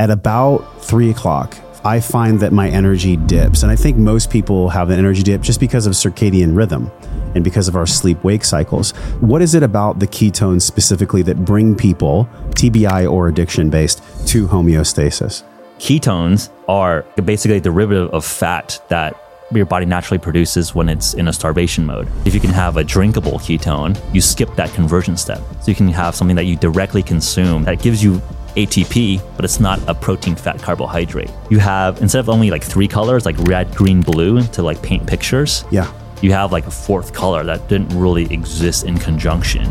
At about three o'clock, I find that my energy dips. And I think most people have an energy dip just because of circadian rhythm and because of our sleep wake cycles. What is it about the ketones specifically that bring people, TBI or addiction based, to homeostasis? Ketones are basically a derivative of fat that your body naturally produces when it's in a starvation mode. If you can have a drinkable ketone, you skip that conversion step. So you can have something that you directly consume that gives you ATP, but it's not a protein, fat, carbohydrate. You have, instead of only like three colors, like red, green, blue, to like paint pictures. Yeah. You have like a fourth color that didn't really exist in conjunction.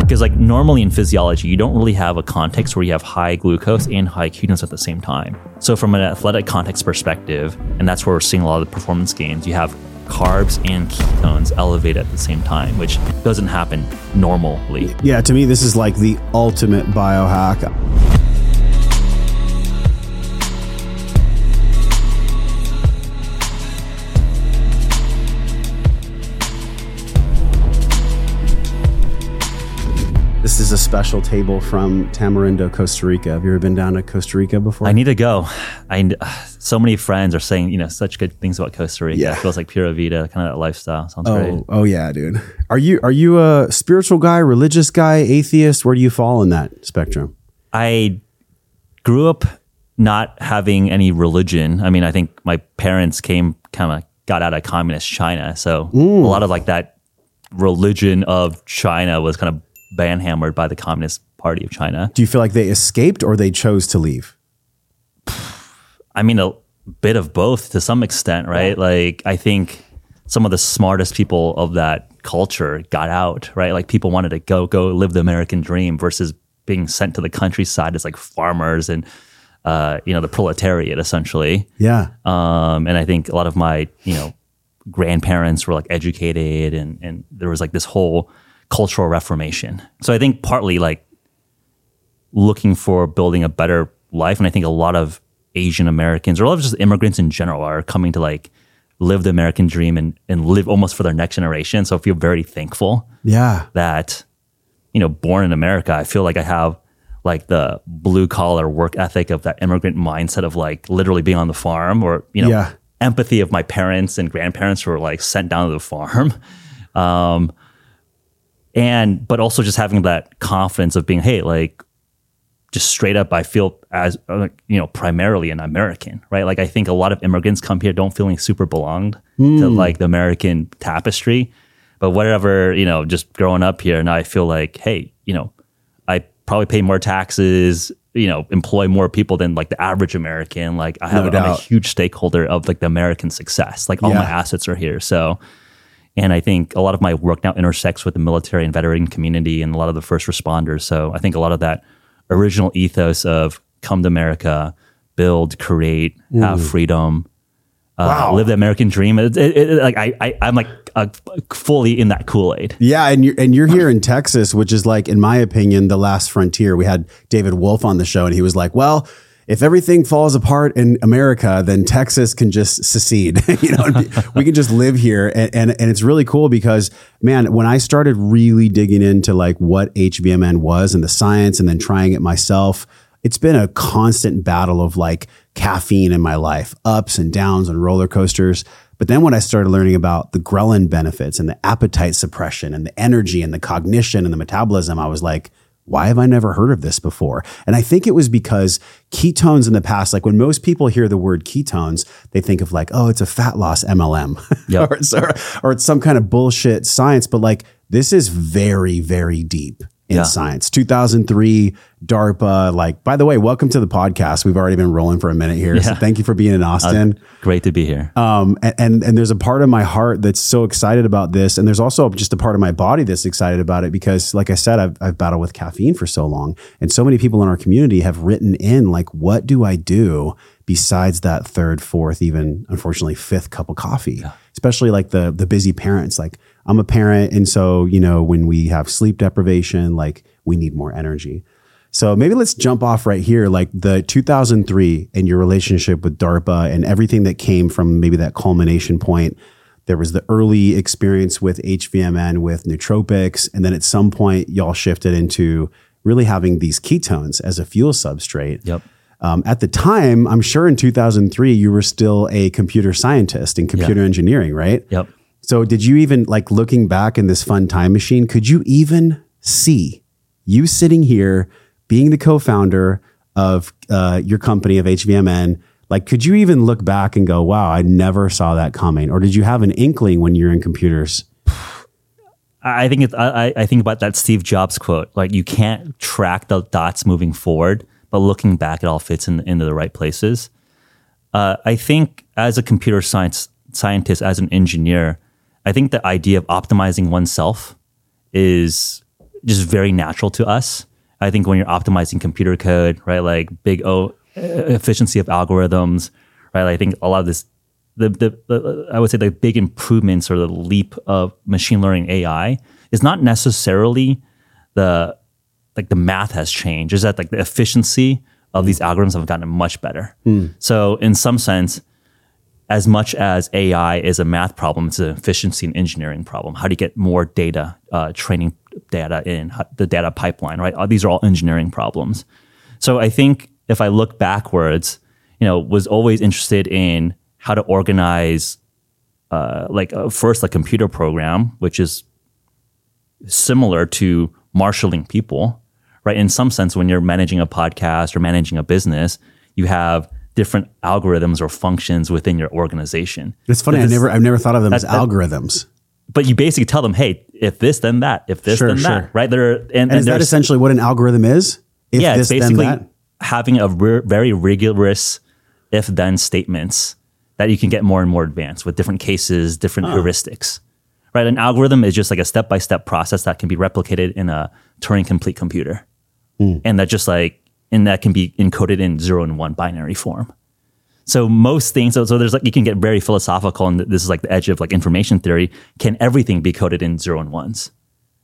Because, like, normally in physiology, you don't really have a context where you have high glucose and high ketones at the same time. So, from an athletic context perspective, and that's where we're seeing a lot of the performance gains, you have carbs and ketones elevate at the same time, which doesn't happen normally. Yeah, to me, this is like the ultimate biohack. This is a special table from Tamarindo, Costa Rica. Have you ever been down to Costa Rica before? I need to go. I so many friends are saying you know such good things about Costa Rica. Yeah. It feels like pura vida, kind of that lifestyle. Sounds oh, great. Oh, oh yeah, dude. Are you are you a spiritual guy, religious guy, atheist? Where do you fall in that spectrum? I grew up not having any religion. I mean, I think my parents came kind of got out of communist China, so mm. a lot of like that religion of China was kind of banhammered by the Communist Party of China. Do you feel like they escaped or they chose to leave? I mean, a bit of both to some extent, right? Like, I think some of the smartest people of that culture got out, right? Like, people wanted to go go live the American dream versus being sent to the countryside as like farmers and uh, you know the proletariat essentially. Yeah. Um, and I think a lot of my you know grandparents were like educated, and and there was like this whole cultural reformation. So I think partly like looking for building a better life, and I think a lot of Asian Americans or a lot of just immigrants in general are coming to like live the American dream and and live almost for their next generation. So I feel very thankful Yeah. that you know born in america i feel like i have like the blue collar work ethic of that immigrant mindset of like literally being on the farm or you know Yeah. empathy of my parents and grandparents who were like sent down to the farm um and but also just having that confidence of being hey like just straight up i feel as uh, you know primarily an american right? Like i think a lot of immigrants come here don't feeling super belonged to like the american tapestry. But whatever you know just growing up here now i feel like hey you know i probably pay more taxes you know employ more people than like the average american. Like i have No i'm a huge stakeholder of like the american success. Like all my assets are here. So and I think a lot of my work now intersects with the military and veteran community and a lot of the first responders. So I think a lot of that original ethos of come to America, build, create, have freedom, uh, live the American dream. It, it, it- like I, I, I'm like uh, fully in that Kool Aid. Yeah, and you're and you're here in Texas, which is like, in my opinion, the last frontier. We had David Wolfe on the show, and he was like, "Well, if everything falls apart in America, then Texas can just secede. you know, we can just live here, and, and and it's really cool because man, when I started really digging into like what HVMN was and the science, and then trying it myself, it's been a constant battle of like caffeine in my life, ups and downs and roller coasters. But then when I started learning about the ghrelin benefits and the appetite suppression and the energy and the cognition and the metabolism, I was like, why have I never heard of this before? And I think it was because ketones in the past, like when most people hear the word ketones, they think of like, oh, it's a fat loss MLM Yep. or, it's, or, or it's some kind of bullshit science. But like, this is very, very deep in Yeah. science. 2003, DARPA. Like, by the way, welcome to the podcast. We've already been rolling for a minute here. So thank you for being in Austin. Great to be here. Um, and, and and there's a part of my heart that's so excited about this, and there's also just a part of my body that's excited about it because, like I said, I've, I've battled with caffeine for so long, and so many people in our community have written in like, what do I do besides that third, fourth, even unfortunately fifth cup of coffee? Especially like the the busy parents. Like I'm a parent, and so you know when we have sleep deprivation, like we need more energy. So maybe let's jump off right here, like the 2003 and your relationship with DARPA and everything that came from maybe that culmination point. There was the early experience with HVMN with nootropics, and then at some point y'all shifted into really having these ketones as a fuel substrate. Yep. Um, at the time, I'm sure in 2003, you were still a computer scientist in computer engineering, right? Yep. So, did you even like looking back in this fun time machine? Could you even see you sitting here being the co-founder of uh, your company of HVMN? Like, could you even look back and go, "Wow, I never saw that coming," or did you have an inkling when you're in computers? I think it's, I, I think about that Steve Jobs quote. Like you can't track the dots moving forward, but looking back, it all fits in, into the right places. Uh, I think as a computer science scientist, as an engineer, I think the idea of optimizing oneself is just very natural to us. I think when you're optimizing computer code, right, like big O uh, efficiency of algorithms, right? I think a lot of this the, the, the, I would say the big improvements or the leap of machine learning AI is not necessarily the like the math has changed. Is that like the efficiency of these algorithms have gotten much better. Hmm. So in some sense, as much as AI is a math problem, it's an efficiency and engineering problem. How do you get more data, uh, training data in the data pipeline? Right, Uh, these are all engineering problems. So I think if I look backwards, you know, was always interested in how to organize, uh, like uh, first a computer program, which is similar to marshaling people, right? In some sense, when you're managing a podcast or managing a business, you have different algorithms or functions within your organization. It's funny. I never, I've never thought of them as that- that- algorithms. But you basically tell them, hey, if this, then that. If this, Sure, then sure. that. Right? There and, and, And is that essentially what an algorithm is? If yeah, it's this, then basically having a re- very rigorous if then statements that you can get more and more advanced with different cases, different heuristics. Right? An algorithm is just like a step by step process that can be replicated in a Turing complete computer. Hmm. And that just like, and that can be encoded in zero and one binary form. So most things, so, so there's like you can get very philosophical, and this is like the edge of like information theory. Can everything be coded in zero and ones?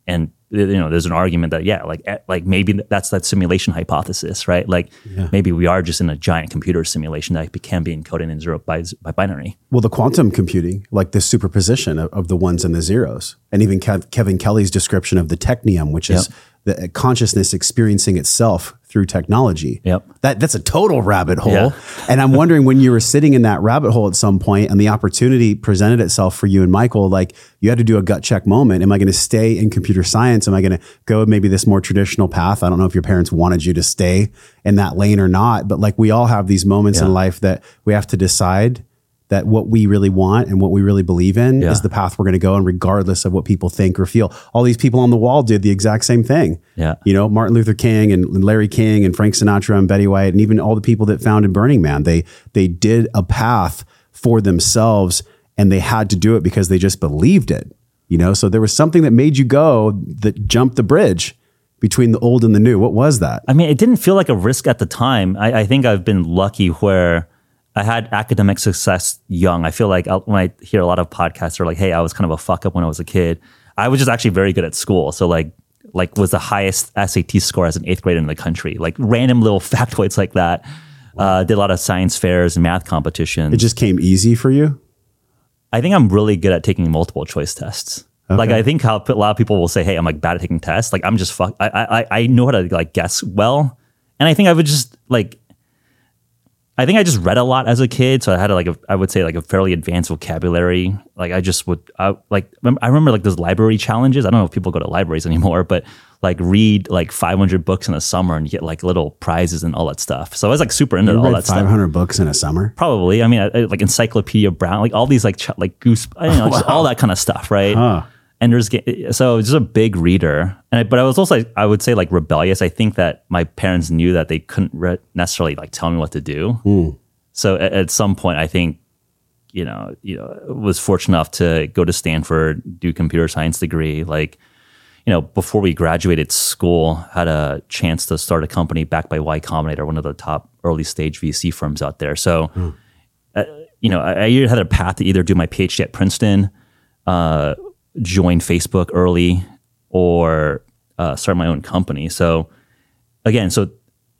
And you know, there's an argument that yeah, like eh, like maybe that's that simulation hypothesis, right? Like maybe we are just in a giant computer simulation that can be encoded in zero by by binary. Well, the quantum computing, like the superposition of, of the ones and the zeros, and even Kev, Kevin Kelly's description of the technium, which is the consciousness experiencing itself through technology. Yep. That that's a total rabbit hole. Yeah. And I'm wondering when you were sitting in that rabbit hole at some point and the opportunity presented itself for you and Michael, like you had to do a gut check moment. Am I going to stay in computer science? Am I going to go maybe this more traditional path? I don't know if your parents wanted you to stay in that lane or not, but like we all have these moments in life that we have to decide that what we really want and what we really believe in Yeah. is the path we're going to go and regardless of what people think or feel all these people on the wall did the exact same thing Yeah. you know martin luther king and larry king and frank sinatra and betty white and even all the people that founded burning man they they did a path for themselves and they had to do it because they just believed it you know so there was something that made you go that jumped the bridge between the old and the new what was that I mean, it didn't feel like a risk at the time. I, I think I've been lucky where I had academic success young. I feel like I'll- when I hear a lot of podcasts are like, "Hey, I was kind of a fuck up when I was a kid." I was just actually very good at school. So like, like was the highest SAT score as an eighth grader in the country. Like random little factoids like that. Uh, did a lot of science fairs and math competitions. it just came easy for you I think I'm really good at taking multiple choice tests. Like I think how a lot of people will say, "Hey, I'm like bad at taking tests." Like I'm just fuck. I I I know how to like guess well, and I think I would just like. I think I just read a lot as a kid, so I had like a, I would say like a fairly advanced vocabulary. Like I just would, I, like I remember like those library challenges. I don't know if people go to libraries anymore, but like read like 500 books in a summer and you get like little prizes and all that stuff. So I was like super into you all that stuff. 500 books in a summer Probably. I mean, I, I- like Encyclopedia Brown, like all these like ch- like goose, I don't know, just all that kind of stuff, right? Huh. And there's ga- so just a big reader, and I, but I was also I would say like rebellious. I think that my parents knew that they couldn't re- necessarily like tell me what to do. So at, at some point, I think you know, you know, was fortunate enough to go to Stanford, do computer science degree, like you know, before we graduated school, had a chance to start a company backed by Y Combinator, one of the top early stage VC firms out there. So, uh, you know, I, I either had a path to either do my PhD at Princeton, uh, join Facebook early, or uh, start my own company. So, again, so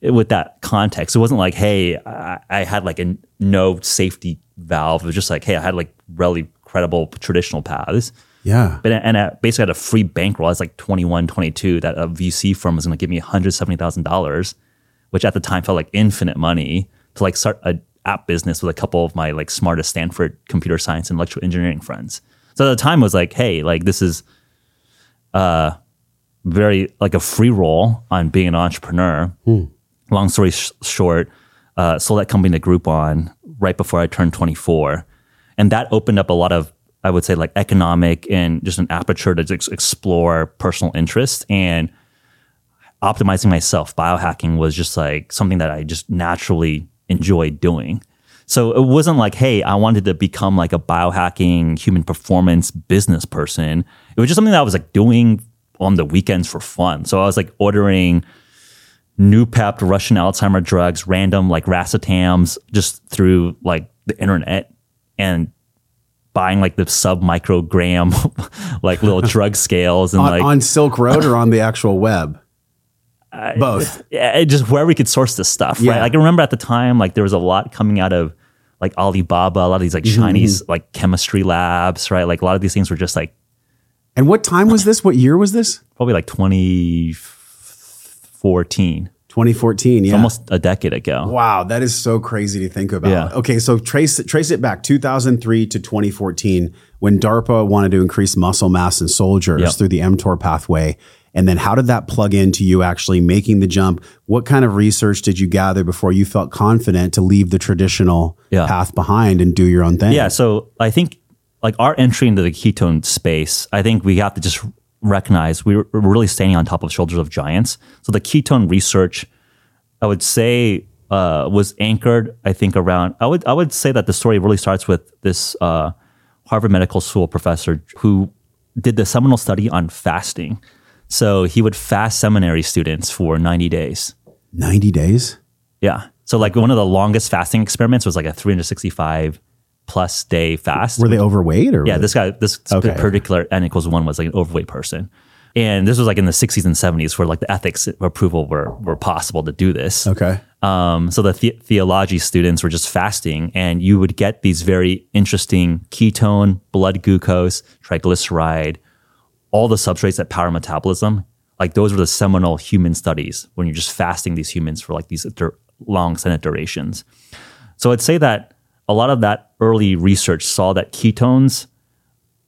with that context, it wasn't like, hey, I, I had like a no safety valve. It was just like, hey, I had like really credible traditional paths. yeah But and I basically had a free bankroll. I was like 21, 22 that a VC firm was going to give me $170,000 which at the time felt like infinite money to like start a app business with a couple of my like smartest Stanford computer science and electrical engineering friends. So at the time I was like, hey, like this is uh very like a free roll on being an entrepreneur. Long story sh- short, uh, sold that company to Groupon right before I turned 24, and that opened up a lot of I would say like economic and just an aperture to just explore personal interest and optimizing myself. Biohacking was just like something that I just naturally enjoyed doing. So it wasn't like, hey, I wanted to become like a biohacking human performance business person. It was just something that I was like doing on the weekends for fun. So I was like ordering Noopept Russian Alzheimer drugs, random like racetams just through like the internet and buying like the sub microgram like little drug scales and on, like on Silk Road or on the actual web? Both. yeah, it just where we could source this stuff, right? Yeah. Like I remember at the time, like there was a lot coming out of like Alibaba, a lot of these like Mm-hmm, Chinese like chemistry labs, right? Like a lot of these things were just like And what time was this? What year was this? probably like 2014, 2014. Yeah. almost a decade ago. Wow, that is so crazy to think about. Yeah. Okay, so trace trace it back 2003 to 2014 when DARPA wanted to increase muscle mass in soldiers Yep. through the mTOR pathway. And then how did that plug into you actually making the jump? What kind of research did you gather before you felt confident to leave the traditional Yeah. path behind and do your own thing? Yeah, so I think like our entry into the ketone space, I think we have to just recognize we were we're really standing on top of shoulders of giants. So the ketone research, I would say, uh, was anchored. I think around. I would I would say that the story really starts with this uh, Harvard Medical School professor who did the seminal study on fasting. So he would fast seminary students for ninety days. 90 days? Yeah. So like one of the longest fasting experiments was like a 365 plus day fast. Were they overweight or Yeah, this guy, this Okay. particular n equals one was like an overweight person, and this was like in the 60s and 70s where like the ethics approval were were possible to do this. Okay. Um, so the, the theology students were just fasting, and you would get these very interesting ketone, blood glucose, triglyceride, all the substrates that power metabolism. Like those were the seminal human studies when you're just fasting these humans for like these dur- long extended durations. So I'd say that a lot of that early research saw that ketones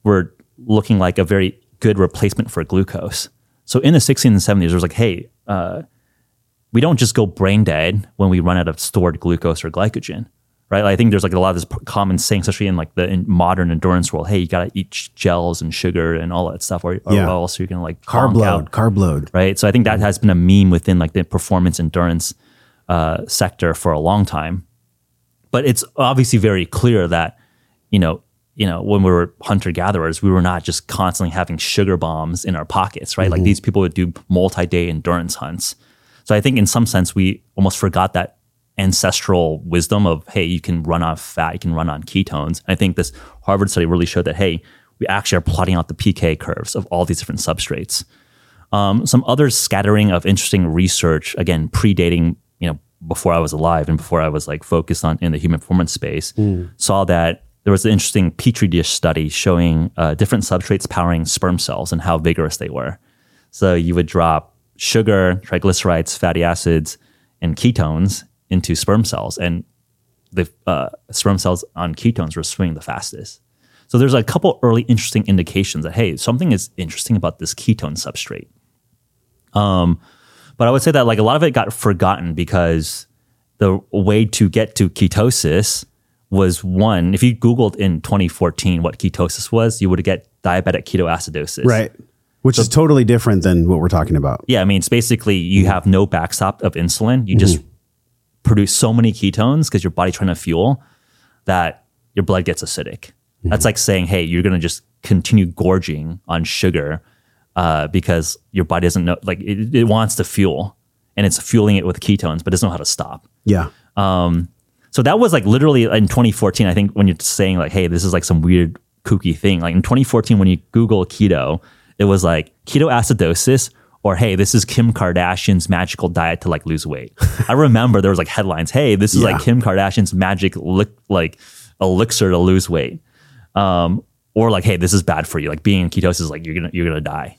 were looking like a very good replacement for glucose. So in the 60s and 70s, it was like, hey, uh, we don't just go brain dead when we run out of stored glucose or glycogen, right? I think there's like a lot of this common saying, especially in like the in modern endurance world. Hey, you gotta eat gels and sugar and all that stuff, or, or Yeah. else you're gonna like Carb conk out load, carb load. right? So I think that has been a meme within like the performance endurance uh, sector for a long time. But it's obviously very clear that you know, you know, when we were hunter gatherers, we were not just constantly having sugar bombs in our pockets, right? Like these people would do multi-day endurance hunts. So I think in some sense we almost forgot that ancestral wisdom of hey, you can run on fat, you can run on ketones. and I think this Harvard study really showed that hey, we actually are plotting out the PK curves of all these different substrates. Um, some other scattering of interesting research, again, predating, you know, before I was alive and before I was like focused on in the human performance space, saw that there was an interesting petri dish study showing uh, different substrates powering sperm cells and how vigorous they were. So you would drop sugar, triglycerides, fatty acids, and ketones into sperm cells, and the uh, sperm cells on ketones were swimming the fastest. So there's a couple early interesting indications that hey, something is interesting about this ketone substrate. Um, but I would say that like a lot of it got forgotten because the way to get to ketosis was one. If you Googled in 2014 what ketosis was, you would get diabetic ketoacidosis. Right. Which is totally different than what we're talking about. Yeah, I mean, it's basically you have no backstop of insulin. You just produce so many ketones because your body's trying to fuel that your blood gets acidic. That's like saying, hey, you're going to just continue gorging on sugar uh, because your body doesn't know, like, it, it wants to fuel and it's fueling it with ketones, but doesn't know how to stop. Yeah. So that was like literally in 2014. I think when you're saying like, hey, this is like some weird kooky thing. Like in 2014, when you Google keto, it was like ketoacidosis or hey, this is Kim Kardashian's magical diet to like lose weight. I remember there was like headlines, hey, this is Yeah. like Kim Kardashian's magic li- like elixir to lose weight. Um, or like, hey, this is bad for you. Like being in ketosis, like you're gonna you're gonna die.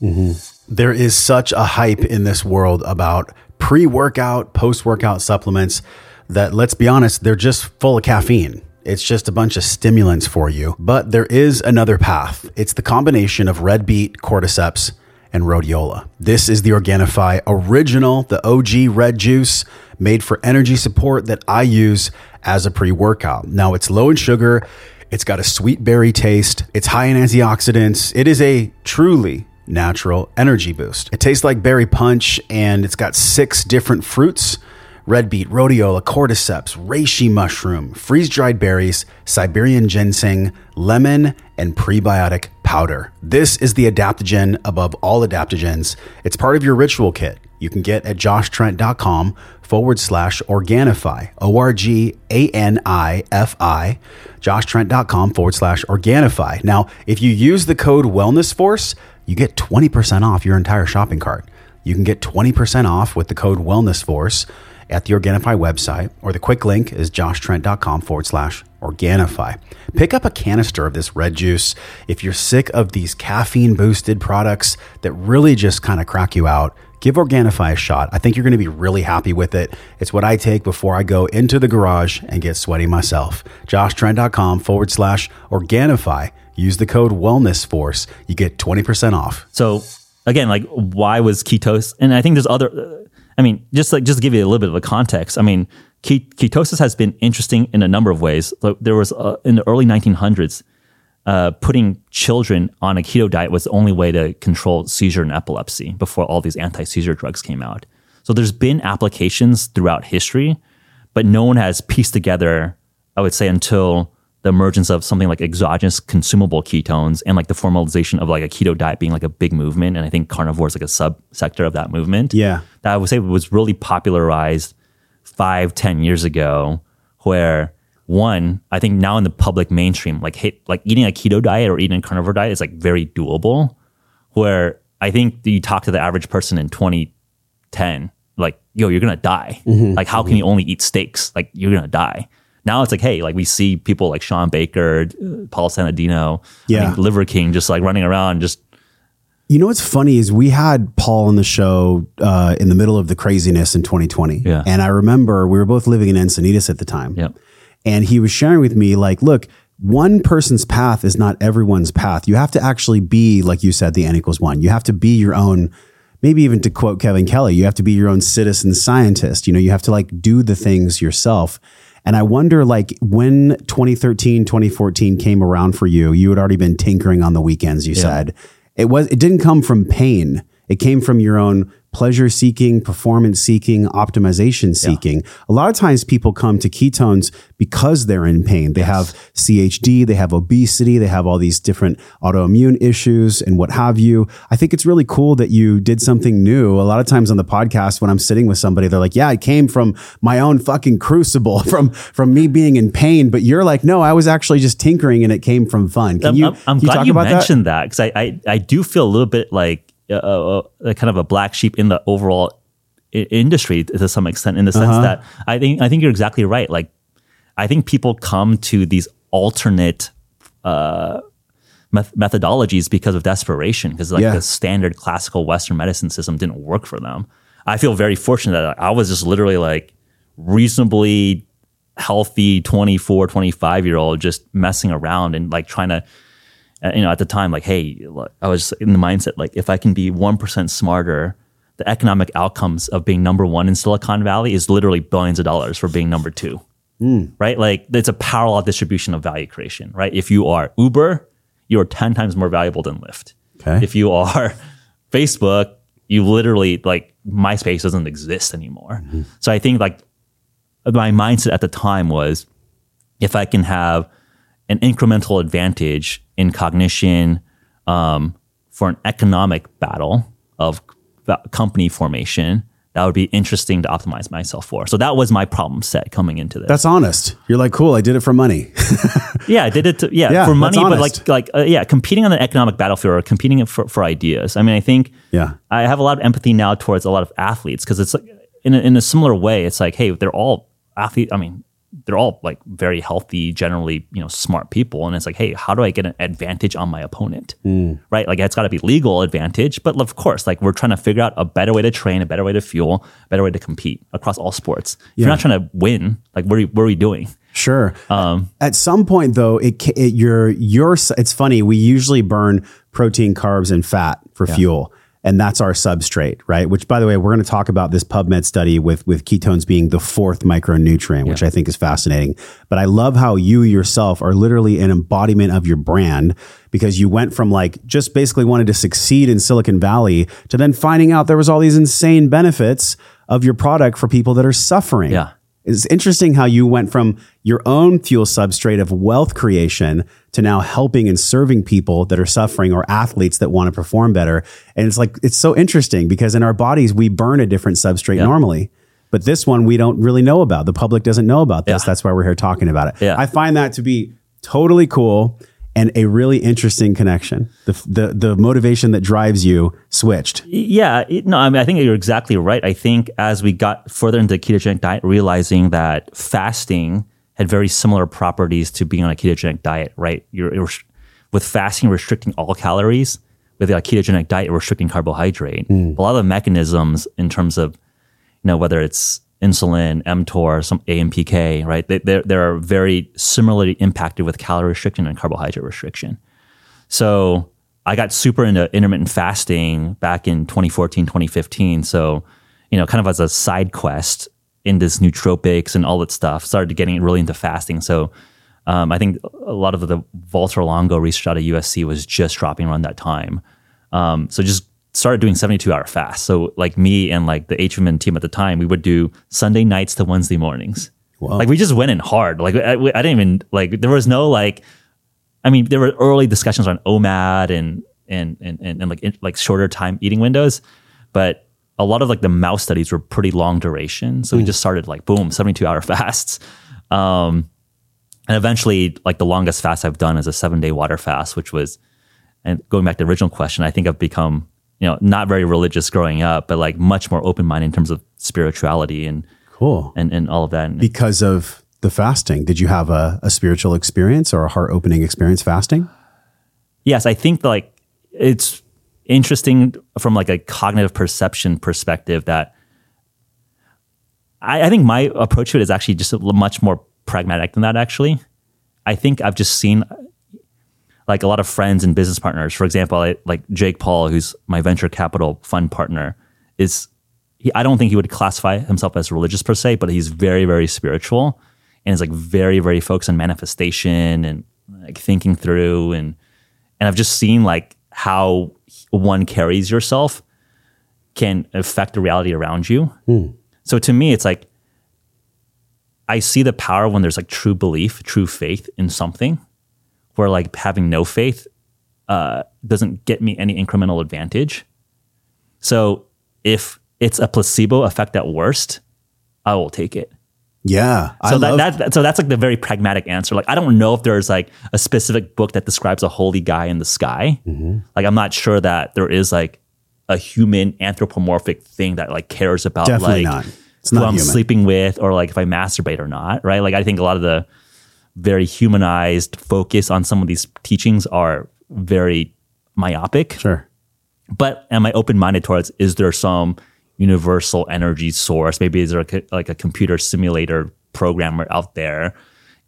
There is such a hype in this world about pre workout, post workout supplements that, let's be honest, they're just full of caffeine. It's just a bunch of stimulants for you. But there is another path. It's the combination of red beet, cordyceps, and rhodiola. This is the Organifi original, the OG red juice made for energy support that I use as a pre workout. Now, it's low in sugar, it's got a sweet berry taste, it's high in antioxidants. It is a truly natural energy boost. It tastes like berry punch and it's got six different fruits red beet, rhodiola, cordyceps, reishi mushroom, freeze dried berries, Siberian ginseng, lemon, and prebiotic powder. This is the adaptogen above all adaptogens. It's part of your ritual kit. You can get at joshtrent.com forward slash Organifi, O R G A N I F I, joshtrent.com forward slash Organifi. Now, if you use the code Wellness Force, you get 20% off your entire shopping cart. You can get 20% off with the code Wellness Force at the Organifi website, or the quick link is joshtrent.com forward slash Organifi. Pick up a canister of this red juice if you're sick of these caffeine boosted products that really just kind of crack you out. Give Organifi a shot. I think you're going to be really happy with it. It's what I take before I go into the garage and get sweaty myself. JoshTrent.com forward slash Organifi. Use the code Wellness Force. You get 20% off. So again, like why was ketose? And I think there's other. I mean, just like just to give you a little bit of a context. I mean, ketosis has been interesting in a number of ways. There was uh, in the early 1900s, uh, putting children on a keto diet was the only way to control seizure and epilepsy before all these anti-seizure drugs came out. So there's been applications throughout history, but no one has pieced together. I would say until the emergence of something like exogenous consumable ketones and like the formalization of like a keto diet being like a big movement. And I think carnivore is like a subsector of that movement. Yeah. That I would say was really popularized five, ten years ago, where one, I think now in the public mainstream, like hey, like eating a keto diet or eating a carnivore diet is like very doable. Where I think you talk to the average person in 2010, like, yo, you're gonna die. Mm-hmm. Like, how can you only eat steaks? Like, you're gonna die. Now it's like, hey, like we see people like Sean Baker, uh, Paul Saladino, I Yeah. think Liver King, just like running around, just You know what's funny is we had Paul on the show uh, in the middle of the craziness in 2020. Yeah. And I remember we were both living in Encinitas at the time. Yep. And he was sharing with me, like, look, one person's path is not everyone's path. You have to actually be, like you said, the N equals one. You have to be your own, maybe even to quote Kevin Kelly, you have to be your own citizen scientist. You know, you have to like do the things yourself. And I wonder, like, when 2013, 2014 came around for you, you had already been tinkering on the weekends, you said. It was, it didn't come from pain. It came from your own pleasure seeking, performance seeking, optimization seeking. A lot of times people come to ketones because they're in pain. They have CHD, they have obesity, they have all these different autoimmune issues and what have you. I think it's really cool that you did something new. A lot of times on the podcast, when I'm sitting with somebody, they're like, yeah, it came from my own fucking crucible from, from me being in pain. But you're like, no, I was actually just tinkering and it came from fun. Can I'm, you, I'm, I'm can you glad you about mentioned that because I, I I do feel a little bit like uh, uh, uh, kind of a black sheep in the overall I- industry to some extent, in the sense Uh-huh. that I think I think you're exactly right. Like I think people come to these alternate uh, meth- methodologies because of desperation, because like Yeah. the standard classical Western medicine system didn't work for them. I feel very fortunate that I was just literally like reasonably healthy 24 25 year old just messing around and like trying to Uh, you know at the time like hey look, i was in the mindset like if i can be 1% smarter the economic outcomes of being number one in silicon valley is literally billions of dollars for being number two. Hmm. Right? Like it's a Pareto distribution of value creation right? If you are uber you're 10 times more valuable than lyft. Okay. if you are facebook you literally like myspace doesn't exist anymore. Mm-hmm. So i think like my mindset at the time was if I can have an incremental advantage in cognition um, for an economic battle of company formation, that would be interesting to optimize myself for. So that was my problem set coming into this. That's honest. You're like, cool. I did it for money. yeah, I did it. To, yeah, Yeah, for money, but like like uh, yeah, competing on an economic battlefield or competing for for ideas. I mean, I think Yeah. I have a lot of empathy now towards a lot of athletes because it's like in a, in a similar way. It's like, hey, they're all athletes. I mean, they're all like very healthy, generally, you know, smart people. And it's like, hey, how do I get an advantage on my opponent? Hmm. Right? Like it's got to be legal advantage, but of course, like we're trying to figure out a better way to train, a better way to fuel, a better way to compete across all sports. If you're not trying to win, like what are, you- what are we doing? Sure. Um, At some point, though, it, it your your it's funny. We usually burn protein, carbs, and fat for fuel, and that's our substrate, right? Which, by the way, we're going to talk about this PubMed study with with ketones being the fourth micronutrient, which I think is fascinating. But I love how you yourself are literally an embodiment of your brand because you went from like just basically wanted to succeed in Silicon Valley to then finding out there was all these insane benefits of your product for people that are suffering. Yeah. It's interesting how you went from your own fuel substrate of wealth creation to now helping and serving people that are suffering or athletes that want to perform better. And it's like, it's so interesting because in our bodies, we burn a different substrate normally. But this one we don't really know about. The public doesn't know about this. Yeah. That's why we're here talking about it. Yeah. I find that to be totally cool and a really interesting connection. The, the, the motivation that drives you switched. Yeah, it- no, I mean, I think you're exactly right. I think as we got further into the ketogenic diet, realizing that fasting had very similar properties to being on a ketogenic diet, right? You're, you're with fasting restricting all calories. With a ketogenic diet, restricting carbohydrate. Mm. A lot of the mechanisms in terms of, you know, whether it's insulin, mTOR, some AMPK, right? They, they're, they're very similarly impacted with calorie restriction and carbohydrate restriction. So I got super into intermittent fasting back in 2014, 2015. So, you know, kind of as a side quest in this nootropics and all that stuff, started getting really into fasting. So um, I think a lot of the Valter Longo research out of USC was just dropping around that time. Um, so just started doing 72 hour fast. So like me and like the HVMN team at the time, we would do Sunday nights to Wednesday mornings. Like we just went in hard. Like I, I didn't even like there was no like I mean, there were early discussions on OMAD and and and and, and like in, like shorter time eating windows, but a lot of like the mouse studies were pretty long duration. So we just started like boom, seventy two hour fasts, um, and eventually like the longest fast I've done is a seven day water fast, which was and going back to the original question, I think I've become you know not very religious growing up, but like much more open minded in terms of spirituality and Cool. and and all of that. And because of the fasting. Did you have a, a spiritual experience or a heart opening experience fasting? yes, I think like it's interesting from like a cognitive perception perspective that I, I think my approach to it is actually just much more pragmatic than that. Actually, I think I've just seen like a lot of friends and business partners. For example, I, like Jake Paul, who's my venture capital fund partner, is he, I don't think he would classify himself as religious per se, but he's very very spiritual and is like very very focused on manifestation and like thinking through and and I've just seen like how one carries yourself can affect the reality around you. So to me, it's like I see the power when there's like true belief, true faith in something, where like having no faith uh, doesn't get me any incremental advantage. So if it's a placebo effect at worst, I will take it. Yeah. So that, love- that so that's like the very pragmatic answer. Like I don't know if there's like a specific book that describes a holy guy in the sky. Mm-hmm. Like I'm not sure that there is like a human anthropomorphic thing that like cares about Definitely like not. It's who not I'm human. sleeping with or like if I masturbate or not. Right. Like I think a lot of the very humanized focus on some of these teachings are very myopic Sure. but am I open minded towards is there some universal energy source? Maybe is there like a computer simulator programmer out there?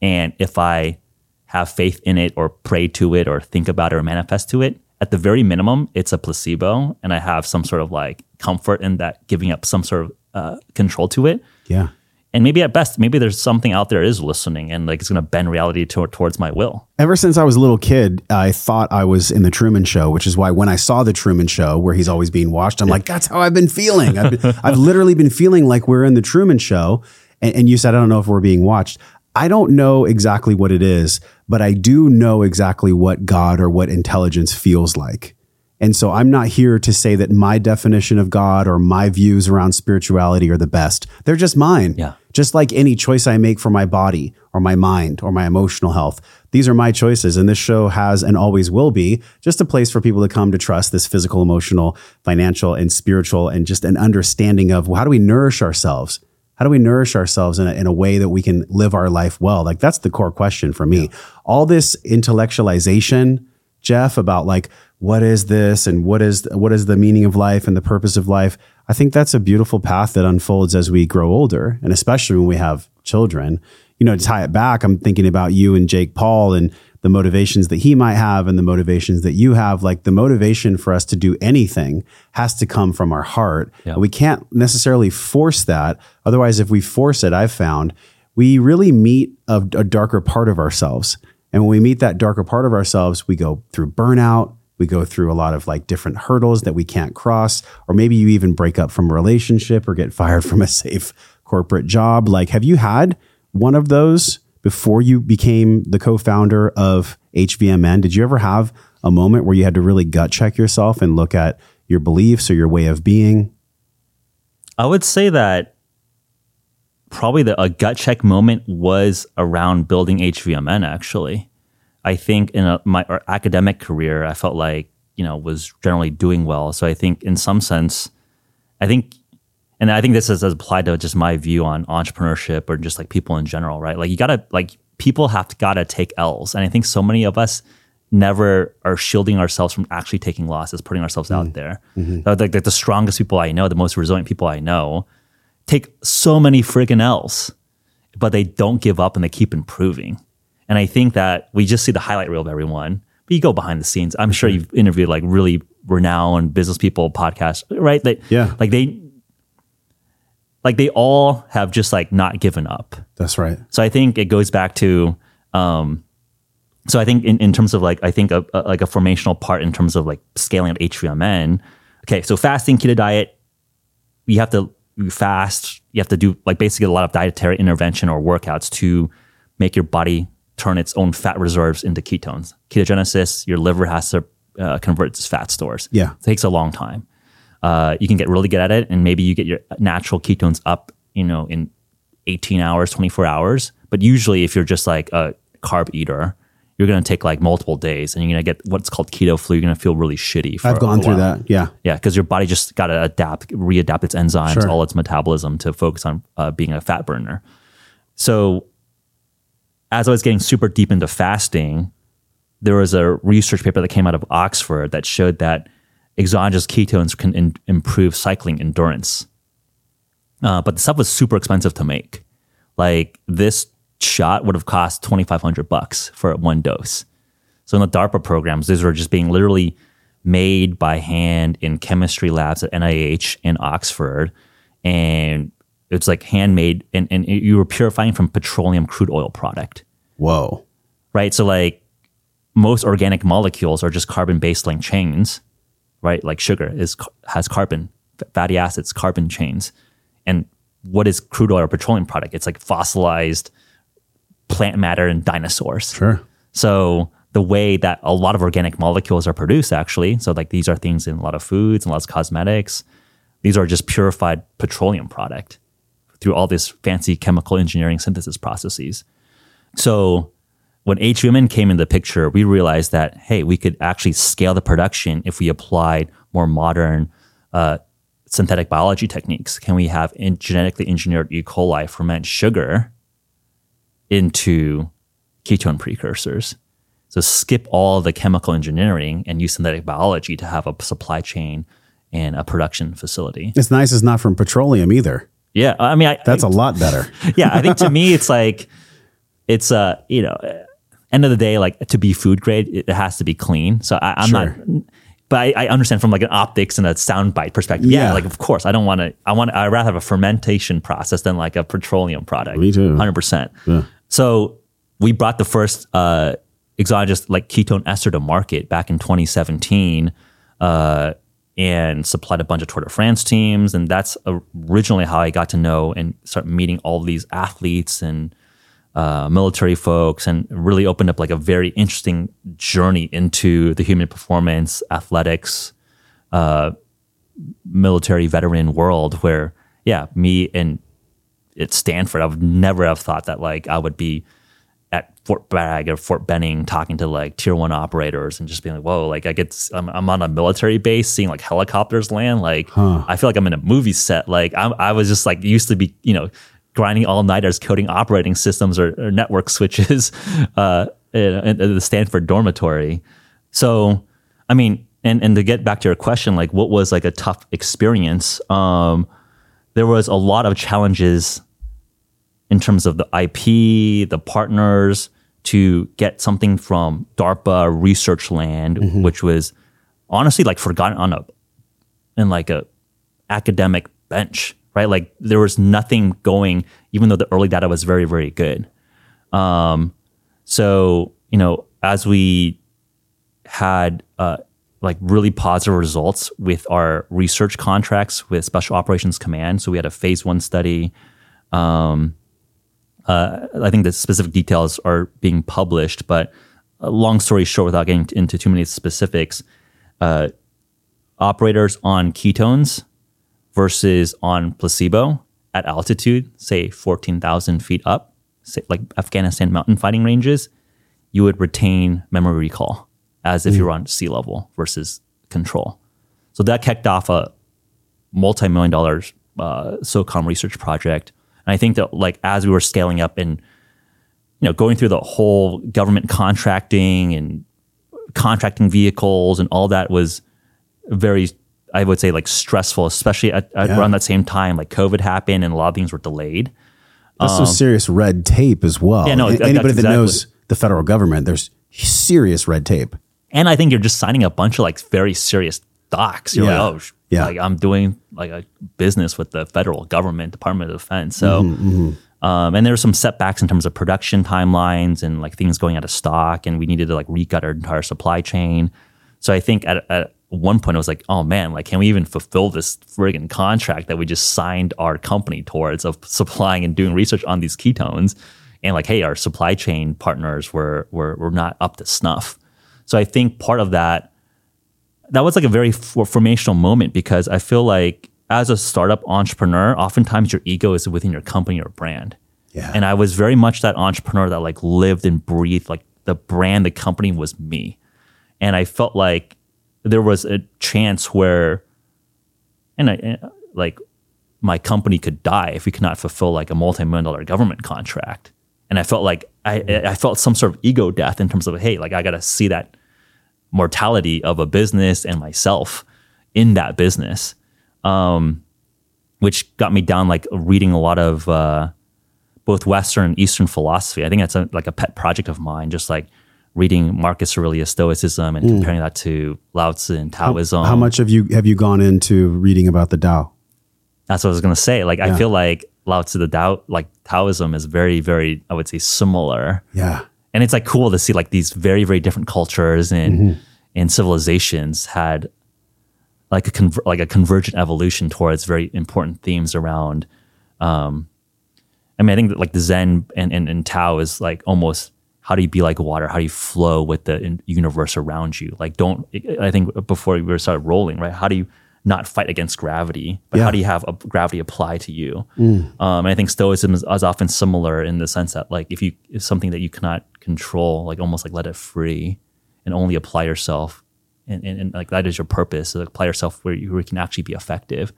And if I have faith in it or pray to it or think about it or manifest to it, at the very minimum, it's a placebo. And I have some sort of like comfort in that giving up some sort of uh, control to it. Yeah. And maybe at best, maybe there's something out there is listening and like it's going to bend reality to- towards my will. Ever since I was a little kid, I thought I was in the Truman Show, which is why when I saw the Truman Show, where he's always being watched, I'm like, that's how I've been feeling. I've, been, I've literally been feeling like we're in the Truman Show. And, and you said, I don't know if we're being watched. I don't know exactly what it is, but I do know exactly what God or what intelligence feels like. And so I'm not here to say that my definition of God or my views around spirituality are the best. They're just mine. Yeah. Just like any choice I make for my body or my mind or my emotional health. These are my choices. And this show has and always will be just a place for people to come to trust this physical, emotional, financial, and spiritual, and just an understanding of well, how do we nourish ourselves? How do we nourish ourselves in a, in a way that we can live our life well? Like that's the core question for me. All this intellectualization, Jeff, about like what is this and what is what is the meaning of life and the purpose of life. I think that's a beautiful path that unfolds as we grow older, and especially when we have children. You know, to tie it back, I'm thinking about you and Jake Paul and the motivations that he might have and the motivations that you have. Like the motivation for us to do anything has to come from our heart. Yeah. We can't necessarily force that. Otherwise, if we force it, I've found we really meet a, a darker part of ourselves. And when we meet that darker part of ourselves, we go through burnout. We go through a lot of like different hurdles that we can't cross, or maybe you even break up from a relationship or get fired from a safe corporate job. Like, have you had one of those before you became the co-founder of HVMN? Did you ever have a moment where you had to really gut check yourself and look at your beliefs or your way of being? I would say that probably the a gut check moment was around building HVMN. Actually, I think in a, my academic career, I felt like you know was generally doing well. So I think in some sense, I think, and I think this is applied to just my view on entrepreneurship or just like people in general, right? Like you gotta like people have to gotta take L's, and I think so many of us never are shielding ourselves from actually taking losses, putting ourselves out mm-hmm. there. Mm-hmm. So, like, like the strongest people I know, the most resilient people I know, take so many friggin' L's, but they don't give up and they keep improving. And I think that we just see the highlight reel of everyone, but you go behind the scenes. I'm sure you've interviewed like really renowned business people, podcasts, right? That Yeah. like they like they all have just like not given up. That's right. So I think it goes back to, um, so I think in, in terms of like, I think a, a, like a formational part in terms of like scaling at HVMN. Okay, so fasting, keto diet, you have to you fast. You have to do like basically a lot of dietary intervention or workouts to make your body turn its own fat reserves into ketones. Ketogenesis, your liver has to uh, convert its fat stores. Yeah. It takes a long time. Uh, you can get really good at it, and maybe you get your natural ketones up, you know, in 18 hours, 24 hours. But usually, if you're just like a carb eater, you're going to take like multiple days, and you're going to get what's called keto flu. You're going to feel really shitty. For I've gone through that. Yeah. Yeah, because your body just got to adapt, readapt its enzymes, Sure. all its metabolism to focus on uh, being a fat burner. So, as I was getting super deep into fasting, there was a research paper that came out of Oxford that showed that exogenous ketones can in- improve cycling endurance. Uh, but the stuff was super expensive to make. Like this shot would have cost twenty five hundred bucks for one dose. So in the DARPA programs, these were just being literally made by hand in chemistry labs at NIH in Oxford, and it's like handmade, and, and you were purifying from petroleum crude oil product Whoa. right? So like most organic molecules are just carbon based linked chains, right? Like sugar is has carbon, fatty acids, carbon chains. And what is crude oil or petroleum product? It's like fossilized plant matter and dinosaurs. Sure. So the way that a lot of organic molecules are produced actually, so like these are things in a lot of foods and lots of cosmetics. These are just purified petroleum product through all these fancy chemical engineering synthesis processes. So when HVMN came in the picture, we realized that hey, we could actually scale the production if we applied more modern uh, synthetic biology techniques. Can we have in genetically engineered E. coli ferment sugar into ketone precursors? So skip all the chemical engineering and use synthetic biology to have a supply chain and a production facility. It's nice it's not from petroleum either. Yeah, I mean, I, That's a lot better. yeah, I think to me it's like it's uh you know end of the day like to be food grade it has to be clean. So I, I'm Sure. not. But I, I understand from like an optics and a soundbite perspective. Yeah, Yeah. like of course I don't want to. I want. I rather have a fermentation process than like a petroleum product. Me too. Hundred percent. So we brought the first uh, exogenous like ketone ester to market back in 2017. Uh, and supplied a bunch of Tour de France teams. And that's originally how I got to know and start meeting all these athletes and uh, military folks and really opened up like a very interesting journey into the human performance, athletics, uh, military veteran world where, yeah, me and at Stanford, I would never have thought that like I would be at Fort Bragg or Fort Benning talking to like tier one operators and just being like, whoa, like I get, I'm, I'm on a military base seeing like helicopters land. Like I feel like I'm in a movie set. Like I'm, I was just like used to be, you know, grinding all nighters coding operating systems or, or network switches uh, in, in the Stanford dormitory. So, I mean, and, and to get back to your question, like what was like a tough experience? Um, there was a lot of challenges in terms of the IP, the partners to get something from DARPA research land, which was honestly like forgotten on a in like a academic bench, right? Like there was nothing going, even though the early data was very, very good. Um, so you know, as we had uh, like really positive results with our research contracts with Special Operations Command, so we had a phase one study. Um, uh, I think the specific details are being published, but uh, long story short, without getting into too many specifics, uh, operators on ketones versus on placebo at altitude, say 14,000 feet up, say like Afghanistan mountain fighting ranges, you would retain memory recall as if you were on sea level versus control. So that kicked off a multi-million dollar uh, SOCOM research project. And I think that like as we were scaling up and you know going through the whole government contracting and contracting vehicles and all that was very I would say like stressful, especially at, at Yeah. around that same time. Like COVID happened and a lot of things were delayed. That's some serious red tape as well. Um, Yeah, no, A- Anybody that exactly- knows the federal government, there's serious red tape. And I think you're just signing a bunch of like very serious docs. You're Yeah. like, oh, Yeah. like I'm doing like a business with the federal government, Department of Defense. So, Mm-hmm, um, and there were some setbacks in terms of production timelines and like things going out of stock, and we needed to like recut our entire supply chain. So I think at, at one point it was like, oh man, like can we even fulfill this friggin' contract that we just signed our company towards of supplying and doing research on these ketones? And like, hey, our supply chain partners were were were not up to snuff. So I think part of that that was like a very for- formational moment because I feel like as a startup entrepreneur, oftentimes your ego is within your company or brand. Yeah. And I was very much that entrepreneur that like lived and breathed like the brand, the company was me. And I felt like there was a chance where, and I and, like my company could die if we could not fulfill like a multi-million dollar government contract. And I felt like I, I felt some sort of ego death in terms of, hey, like I got to see that mortality of a business and myself in that business, um, which got me down like reading a lot of uh, both Western and Eastern philosophy. I think that's a, like a pet project of mine, just like reading Marcus Aurelius Stoicism and comparing that to Lao Tzu and Taoism. How much have you have you gone into reading about the Tao? That's what I was gonna say. Like I feel like Lao Tzu, the Tao, like Taoism is very, very, I would say, similar. Yeah. And it's like cool to see like these very very different cultures and Mm-hmm. and civilizations had like a conver- like a convergent evolution towards very important themes around um i mean i think that like the zen and, and, and tao is like almost how do you be like water? How do you flow with the in- universe around you? Like don't i think before we were started rolling right? How do you not fight against gravity but Yeah. how do you have a, gravity apply to you um, and I think Stoicism is, is often similar in the sense that like if you if something that you cannot control, like almost like let it free and only apply yourself, and, and, and like that is your purpose. So apply yourself where you where you can actually be effective.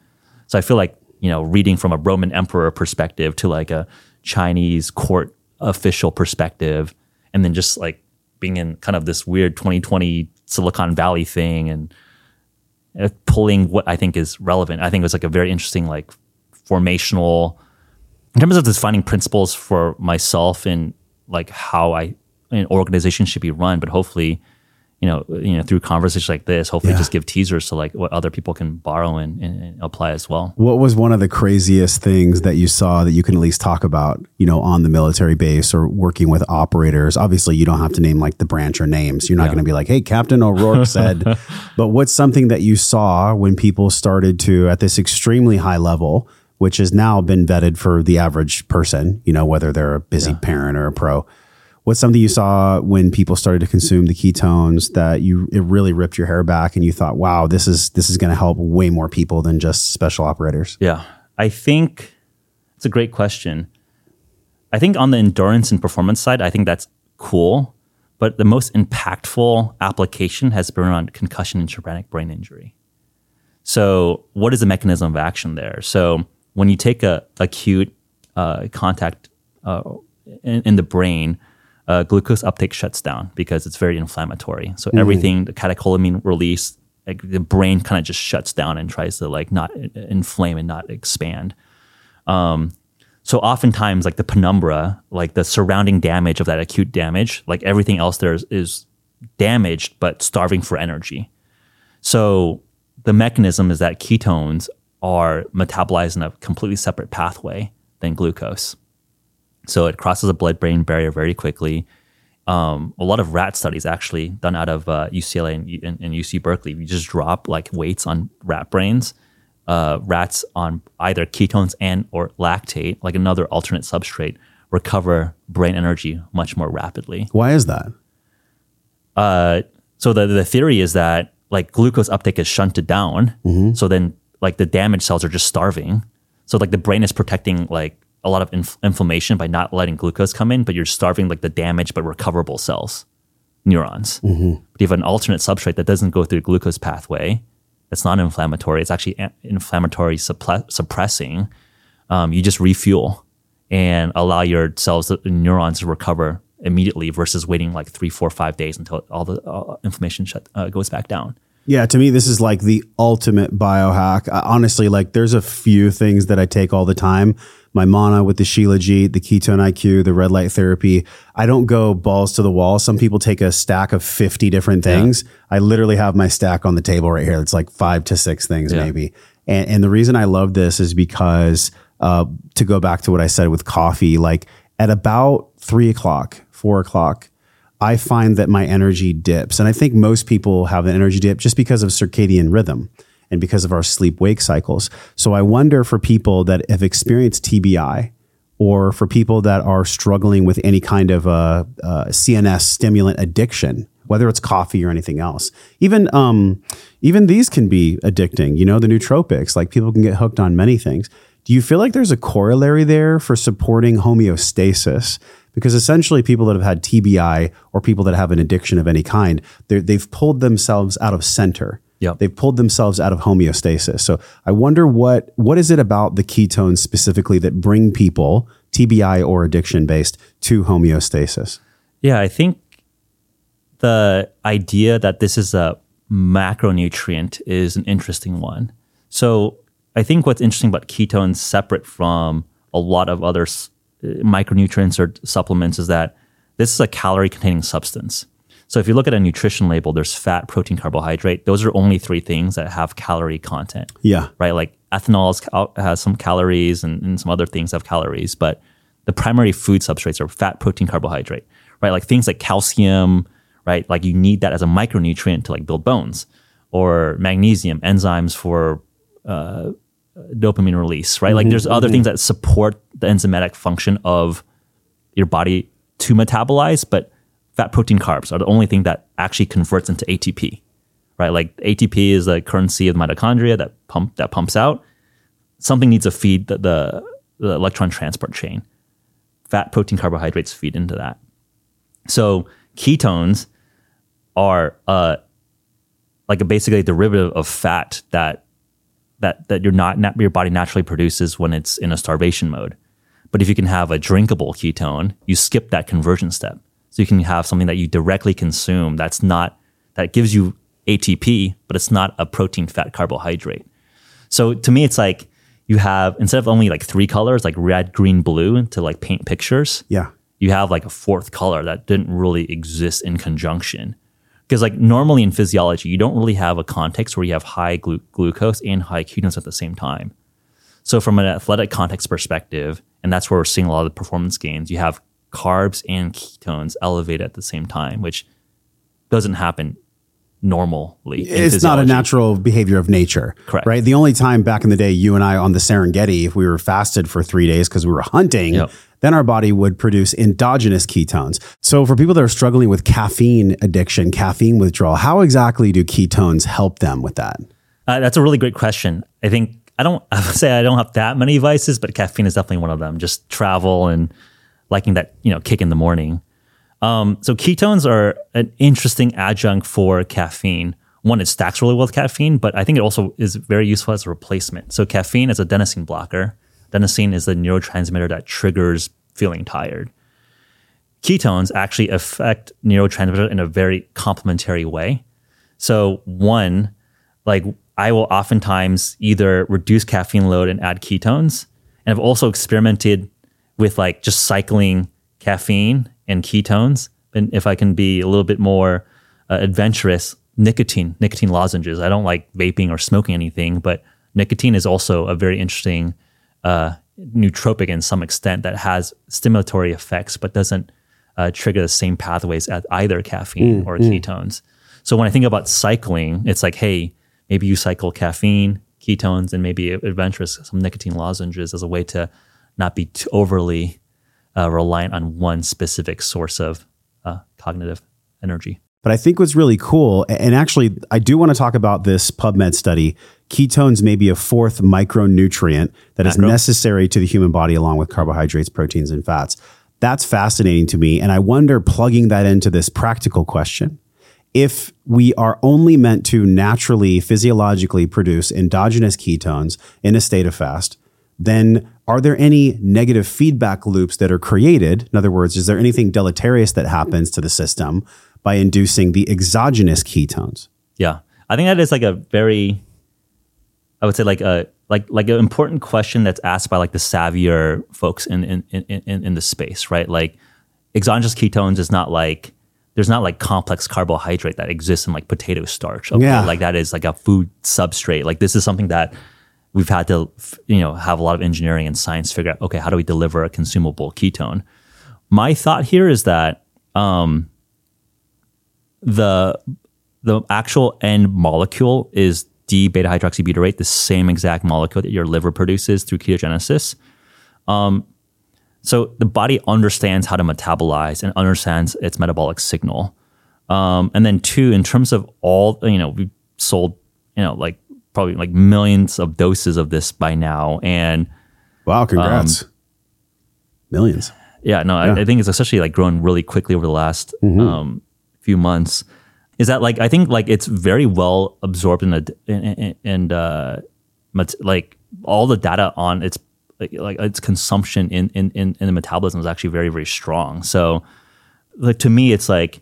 So I feel like you know reading from a Roman emperor perspective to like a Chinese court official perspective, and then just like being in kind of this weird 2020 Silicon Valley thing and Uh, pulling what I think is relevant. I think it was like a very interesting like formational in terms of defining principles for myself and like how I an organization should be run. But hopefully, you know, you know, through conversations like this, hopefully, Yeah. just give teasers to like what other people can borrow and, and, and apply as well. What was one of the craziest things that you saw that you can at least talk about, you know, on the military base or working with operators? Obviously, you don't have to name like the branch or names. You're not going to be like, hey, Captain O'Rourke said, but what's something that you saw when people started to, at this extremely high level, which has now been vetted for the average person, you know, whether they're a busy parent or a pro? What's something you saw when people started to consume the ketones that you it really ripped your hair back and you thought, wow, this is this is going to help way more people than just special operators? Yeah, I think it's a great question. I think on the endurance and performance side, I think that's cool. But the most impactful application has been around concussion and traumatic brain injury. So, what is the mechanism of action there? So, when you take a acute uh, contact uh, in, in, the brain, uh, glucose uptake shuts down because it's very inflammatory. So, mm-hmm. everything, the catecholamine release, like the brain kind of just shuts down and tries to like not inflame and not expand. Um, so oftentimes, like the penumbra, like the surrounding damage of that acute damage, like everything else there is, is damaged but starving for energy. So the mechanism is that ketones are metabolized in a completely separate pathway than glucose. So it crosses the blood-brain barrier very quickly. Um, a lot of rat studies actually done out of uh, UCLA and, and, and, UC Berkeley. You just drop like weights on rat brains, uh, rats on either ketones and or lactate, like another alternate substrate, recover brain energy much more rapidly. Why is that? Uh, so the the theory is that like glucose uptake is shunted down, mm-hmm. so then like the damaged cells are just starving. So like the brain is protecting like a lot of inf- inflammation by not letting glucose come in, but you're starving like the damaged but recoverable cells, neurons. Mm-hmm. But you have an alternate substrate that doesn't go through the glucose pathway. It's not inflammatory. It's actually inflammatory supple- suppressing. Um, you just refuel and allow your cells, neurons, to recover immediately versus waiting like three, four, five days until all the uh, inflammation shut, uh, goes back down. Yeah, to me, this is like the ultimate biohack. Uh, honestly, like there's a few things that I take all the time. My mana with the Shilajit, the ketone IQ, the red light therapy. I don't go balls to the wall. Some people take a stack of 50 different things. Yeah. I literally have my stack on the table right here. It's like five to six things, yeah. maybe. And, and the reason I love this is because, uh, to go back to what I said with coffee, like at about three o'clock, four o'clock, I find that my energy dips. And I think most people have an energy dip just because of circadian rhythm and because of our sleep wake cycles. So I wonder for people that have experienced TBI or for people that are struggling with any kind of a, a CNS stimulant addiction, whether it's coffee or anything else. Even um, even these can be addicting. You know, the nootropics, like people can get hooked on many things. Do you feel like there's a corollary there for supporting homeostasis? because essentially people that have had TBI or people that have an addiction of any kind, they've pulled themselves out of center. Yep. They've pulled themselves out of homeostasis. So I wonder what what is it about the ketones specifically that bring people TBI or addiction based to homeostasis? Yeah, I think the idea that this is a macronutrient is an interesting one. So I think what's interesting about ketones separate from a lot of other micronutrients or supplements is that this is a calorie containing substance. So if you look at a nutrition label, there's fat, protein, carbohydrate. Those are only three things that have calorie content. Yeah. Right. Like ethanol has some calories and, and some other things have calories, but the primary food substrates are fat, protein, carbohydrate. Right. Like things like calcium, right? Like you need that as a micronutrient to like build bones or magnesium, enzymes for uh, dopamine release, right? Mm-hmm, like there's other mm-hmm. things that support the enzymatic function of your body to metabolize, but fat, protein, carbs are the only thing that actually converts into ATP, right? Like ATP is the currency of the mitochondria that pump that pumps out. Something needs to feed the, the, the electron transport chain. Fat, protein, carbohydrates feed into that. So ketones are uh, like a basically a derivative of fat that that that your not your body naturally produces when it's in a starvation mode. But if you can have a drinkable ketone, you skip that conversion step. So you can have something that you directly consume that's not that gives you ATP, but it's not a protein, fat, carbohydrate. So to me, it's like you have instead of only like three colors, like red, green, blue, to like paint pictures. Yeah, you have like a fourth color that didn't really exist in conjunction. Because like normally in physiology, you don't really have a context where you have high glu- glucose and high ketones at the same time. So from an athletic context perspective, and that's where we're seeing a lot of the performance gains, you have carbs and ketones elevate at the same time, which doesn't happen normally. It's not a natural behavior of nature. Correct. Right. The only time back in the day, you and I on the Serengeti, if we were fasted for three days because we were hunting, yep then our body would produce endogenous ketones. So, for people that are struggling with caffeine addiction, caffeine withdrawal, how exactly do ketones help them with that? Uh, that's a really great question. I think I don't I would say I don't have that many vices, but caffeine is definitely one of them. Just travel and liking that you know kick in the morning. Um, so ketones are an interesting adjunct for caffeine. One, it stacks really well with caffeine, but I think it also is very useful as a replacement. So caffeine is a adenosine blocker. Adenosine is the neurotransmitter that triggers feeling tired. Ketones actually affect neurotransmitter in a very complementary way. So one, like I will oftentimes either reduce caffeine load and add ketones. And I've also experimented with like just cycling caffeine and ketones. And if I can be a little bit more uh, adventurous, nicotine, nicotine lozenges. I don't like vaping or smoking anything, but nicotine is also a very interesting uh, nootropic in some extent that has stimulatory effects, but doesn't uh, trigger the same pathways as either caffeine or ketones. So when I think about cycling, it's like, hey, maybe you cycle caffeine, ketones, and maybe adventurous some nicotine lozenges as a way to not be overly uh, reliant on one specific source of uh, cognitive energy. But I think what's really cool, and actually, I do want to talk about this PubMed study. Ketones may be a fourth micronutrient that is Macro. necessary to the human body along with carbohydrates, proteins, and fats. That's fascinating to me. And I wonder, plugging that into this practical question, if we are only meant to naturally, physiologically produce endogenous ketones in a state of fast, then are there any negative feedback loops that are created? In other words, is there anything deleterious that happens to the system by inducing the exogenous ketones? Yeah, I think that is like a very, I would say like a like like an important question that's asked by like the savvier folks in in in in, in the space, right? Like exogenous ketones is not like there's not like complex carbohydrate that exists in like potato starch. Okay? Yeah. like that is like a food substrate. Like this is something that we've had to you know have a lot of engineering and science figure out. Okay, how do we deliver a consumable ketone? My thought here is that um, the the actual end molecule is D beta hydroxybutyrate, the same exact molecule that your liver produces through ketogenesis. Um, so the body understands how to metabolize and understands its metabolic signal. Um, and then two, in terms of all, you know, we sold, you know, like probably like millions of doses of this by now, and Wow, congrats. Millions. yeah, no, I, I think it's especially like grown really quickly over the last um, few months. Is that like I think like it's very well absorbed in the and and uh, like all the data on its like, like its consumption in, in in in the metabolism is actually very very strong. So like to me, it's like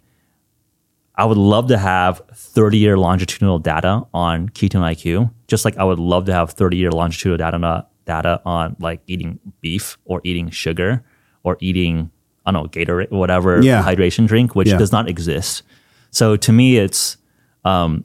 I would love to have 30 year longitudinal data on ketone IQ, just like I would love to have 30 year longitudinal data data on like eating beef or eating sugar or eating I don't know Gatorade, whatever Yeah. hydration drink, which Yeah. does not exist. So to me, it's um,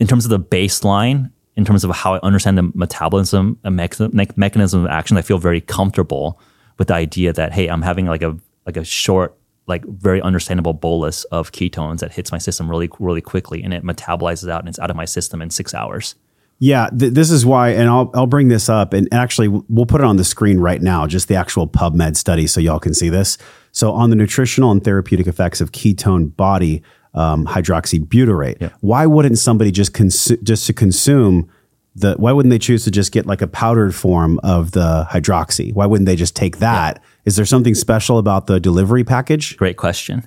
in terms of the baseline, in terms of how I understand the metabolism and mech- mech- mechanism of action, I feel very comfortable with the idea that hey, I'm having like a like a short, like very understandable bolus of ketones that hits my system really really quickly, and it metabolizes out and it's out of my system in six hours. Yeah, th- this is why, and I'll I'll bring this up, and actually we'll put it on the screen right now, just the actual PubMed study, so y'all can see this. So on the nutritional and therapeutic effects of ketone body um, hydroxybutyrate, why wouldn't somebody just consume just to consume the? Why wouldn't they choose to just get like a powdered form of the hydroxy? Why wouldn't they just take that? Is there something special about the delivery package? Great question.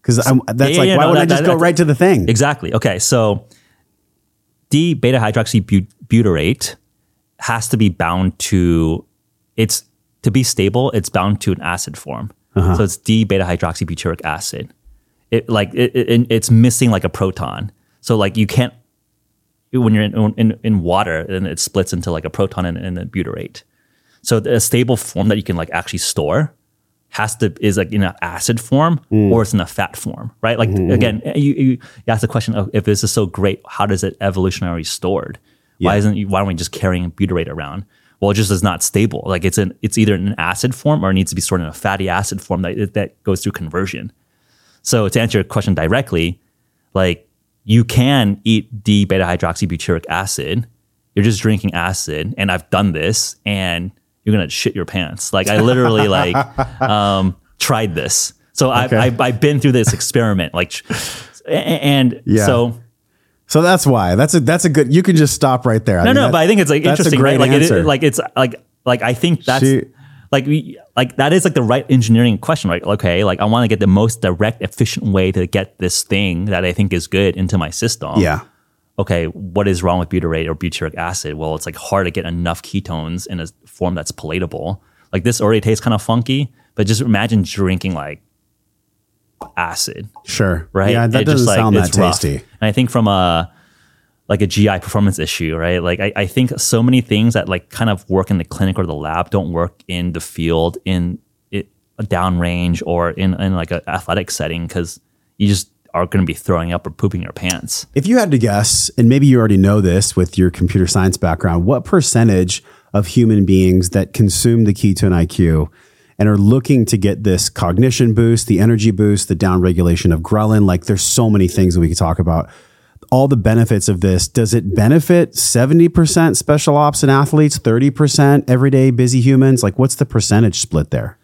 Because that's yeah, like yeah, why no, wouldn't that- I just that- go right to the thing? Exactly. Okay. So D beta hydroxybutyrate has to be bound to it's to be stable, it's bound to an acid form. Uh-huh. So it's D beta hydroxybutyric acid. It like it, it, it's missing like a proton. So like you can't when you're in, in, in water, then it splits into like a proton and, and a butyrate. So a stable form that you can like actually store has to is like in an acid form mm. or it's in a fat form, right? Like mm-hmm. again, eh, you, you you ask the question of if this is so great, how does it evolutionary stored? Why isn't why aren't we just carrying butyrate around? Well, it just is not stable. Like it's an it's either in an acid form or it needs to be stored in a fatty acid form that that goes through conversion. So to answer your question directly, like you can eat D beta hydroxybutyric acid. You're just drinking acid, and I've done this, and you're gonna shit your pants. Like I literally like um, tried this. So I've, Okay. I've I've been through this experiment. Like, and Yeah. so So that's why. That's a that's a good. You can just stop right there. no, no, but I think it's like interesting, right? Like it, like it's like like I think that's She- like we like that is like the right engineering question, right? Okay, like I want to get the most direct, efficient way to get this thing that I think is good into my system. Yeah. Okay, what is wrong with butyrate or butyric acid? Well, it's like hard to get enough ketones in a form that's palatable. Like this already tastes kind of funky, but just imagine drinking like acid Sure. right? Yeah, that It just, doesn't sound that it's rough. tasty. And I think from a like a GI performance issue, right? Like I, I think so many things that like kind of work in the clinic or the lab don't work in the field in it a downrange or in, in like an athletic setting because you just are going to be throwing up or pooping your pants. If you had to guess, and maybe you already know this with your computer science background, what percentage of human beings that consume the ketone IQ and are looking to get this cognition boost, the energy boost, the downregulation of ghrelin, like there's so many things that we could talk about. All the benefits of this. Does it benefit 70% special ops and athletes, 30% everyday busy humans? Like what's the percentage split there?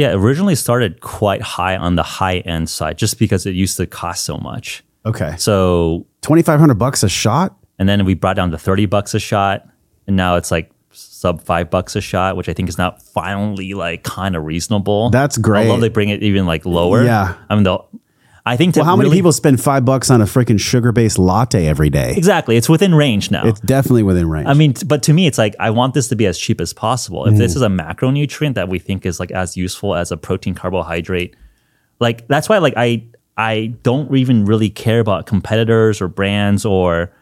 Yeah, originally started quite high on the high end side just because it used to cost so much. Okay. So 2500 bucks a shot? and then we brought down to 30 bucks a shot and now it's like sub five bucks a shot which i think is now finally like kind of reasonable That's great. i love they bring it even like lower Yeah. i mean they'll i think Well, how many people spend 5 bucks on a freaking sugar-based latte every day? exactly it's within range now It's definitely within range. I mean, but to me, it's like I want this to be as cheap as possible. If this mm. is a macronutrient that we think is like as useful as a protein carbohydrate, like that's why like I I don't even really care about competitors or brands or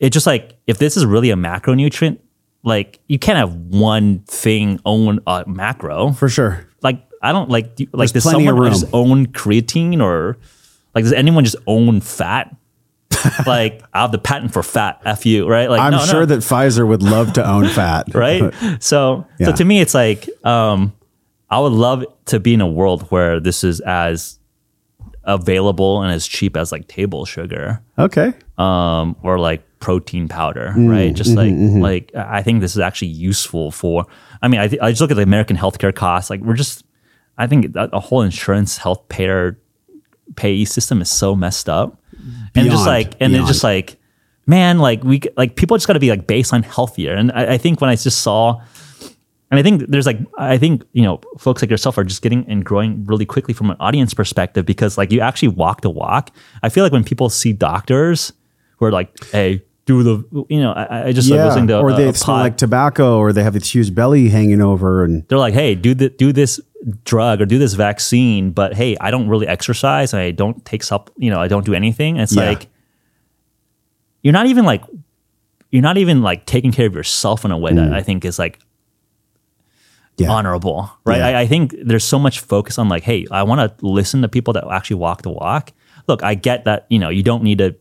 it just like if this is really a macronutrient, like you can't have one thing own a macro. for sure. I don't like do, like There's does plenty of someone just own creatine or like does anyone just own fat? like I have the patent for fat. F you, right? Like I'm no, no sure that Pfizer would love to own fat. right? So, Yeah. so to me, it's like um, I would love to be in a world where this is as available and as cheap as like table sugar okay. um, or like protein powder, Mm, right? Just mm-hmm, like like I think this is actually useful for. I mean, I, th- I just look at the American healthcare costs. Like we're just, I think that a whole insurance health payer payee system is so messed up, and just like and it's just like, man, like we like people just got to be like baseline healthier. And I, I think when I just saw. And I think there's like I think you know folks like yourself are just getting and growing really quickly from an audience perspective because like you actually walk the walk. I feel like when people see doctors who are like, "Hey, do the," you know, I, I just like Yeah. listening to or a, they a smell pod- like tobacco, or they have this huge belly hanging over, and they're like, "Hey, do the, do this drug or do this vaccine," but hey, I don't really exercise. I don't take sup, you know, I don't do anything. It's Yeah. like you're not even like you're not even like taking care of yourself in a way that mm. I think is like yeah, honorable, right? I, I think there's so much focus on like, hey, I want to listen to people that actually walk the walk. Look, I get that you know you don't need to.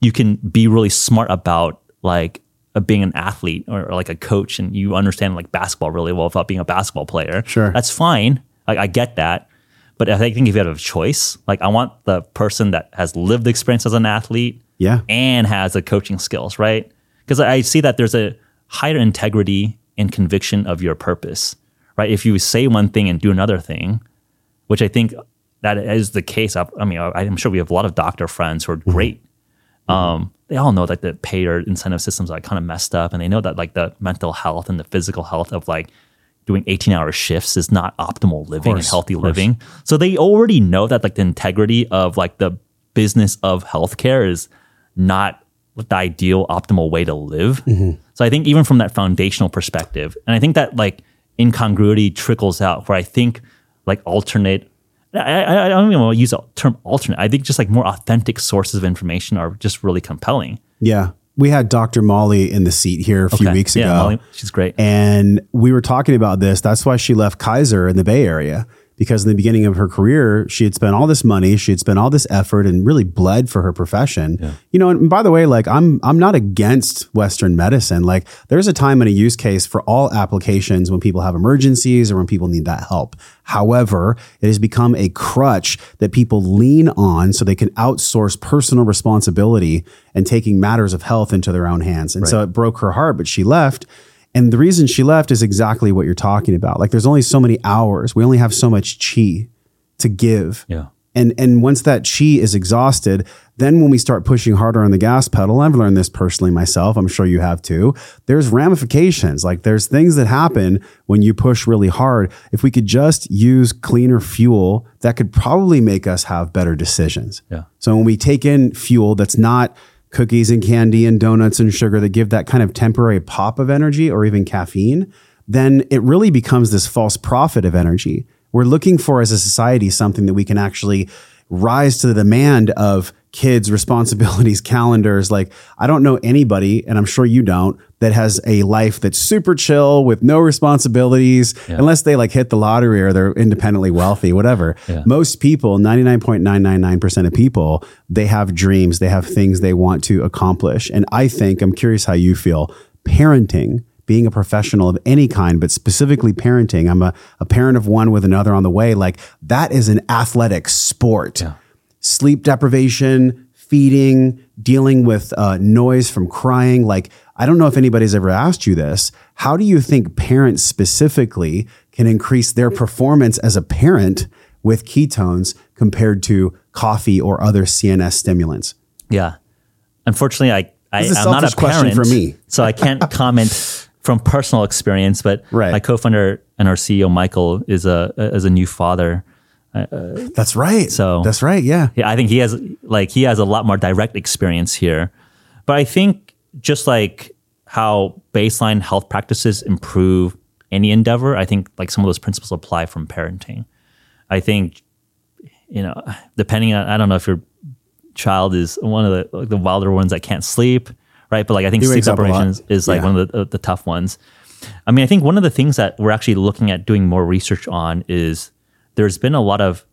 You can be really smart about like uh, being an athlete or, or like a coach, and you understand like basketball really well without being a basketball player. Sure. that's fine. Like I get that, but I think if you have a choice, like I want the person that has lived experience as an athlete, Yeah. and has the coaching skills, right? Because I see that there's a higher integrity and conviction of your purpose, right? If you say one thing and do another thing, which I think that is the case. I, I mean, I, I'm sure we have a lot of doctor friends who are great. Um, they all know that the payer incentive systems are kind of messed up, and they know that like the mental health and the physical health of like doing 18 hour shifts is not optimal living and healthy living. So they already know that like the integrity of like the business of healthcare is not the ideal optimal way to live. So I think even from that foundational perspective, and I think that like incongruity trickles out where I think like alternate I, I, don't even want to use the term alternate. I think just like more authentic sources of information are just really compelling. yeah. We had Dr. Molly in the seat here a few Okay. weeks Yeah, ago. Molly, she's great. And we were talking about this. That's why she left Kaiser in the Bay Area because in the beginning of her career, she had spent all this money, she had spent all this effort and really bled for her profession. You know, and by the way, like I'm I'm not against Western medicine. Like there's a time and a use case for all applications when people have emergencies or when people need that help. However, it has become a crutch that people lean on so they can outsource personal responsibility and taking matters of health into their own hands. And so it broke her heart, but she left. And the reason she left is exactly what you're talking about. Like there's only so many hours. We only have so much chi to give. Yeah. And and once that chi is exhausted, then when we start pushing harder on the gas pedal, I've learned this personally myself. I'm sure you have too. There's ramifications. Like there's things that happen when you push really hard. If we could just use cleaner fuel, that could probably make us have better decisions. Yeah. So when we take in fuel that's not cookies and candy and donuts and sugar that give that kind of temporary pop of energy or even caffeine, then it really becomes this false prophet of energy. We're looking for as a society something that we can actually rise to the demand of kids' responsibilities, calendars. Like, I don't know anybody, and I'm sure you don't, that has a life that's super chill with no responsibilities, unless they like hit the lottery or they're independently wealthy, whatever. Most people, 99.999% of people, they have dreams, they have things they want to accomplish. And I think, I'm curious how you feel, parenting being a professional of any kind, but specifically parenting, I'm a, a parent of one with another on the way. Like that is an athletic sport. Sleep deprivation, feeding, dealing with uh, noise from crying. Like, I don't know if anybody's ever asked you this. How do you think parents specifically can increase their performance as a parent with ketones compared to coffee or other CNS stimulants? Yeah. Unfortunately, I, I This is a I'm not a selfish question parent for me. so I can't comment from personal experience. But Right. my co-founder and our CEO Michael is a is a new father. Uh, uh, that's right. So- that's right. Yeah. Yeah, I think he has like he has a lot more direct experience here. But I think just like how baseline health practices improve any endeavor, I think like some of those principles apply from parenting. I think you know, depending on I don't know if your child is one of the like the wilder ones that can't sleep, right? But like I think He sleep wakes up a lot. deprivation is, like Yeah. one of the, the tough ones. I mean, I think one of the things that we're actually looking at doing more research on is there's been a lot of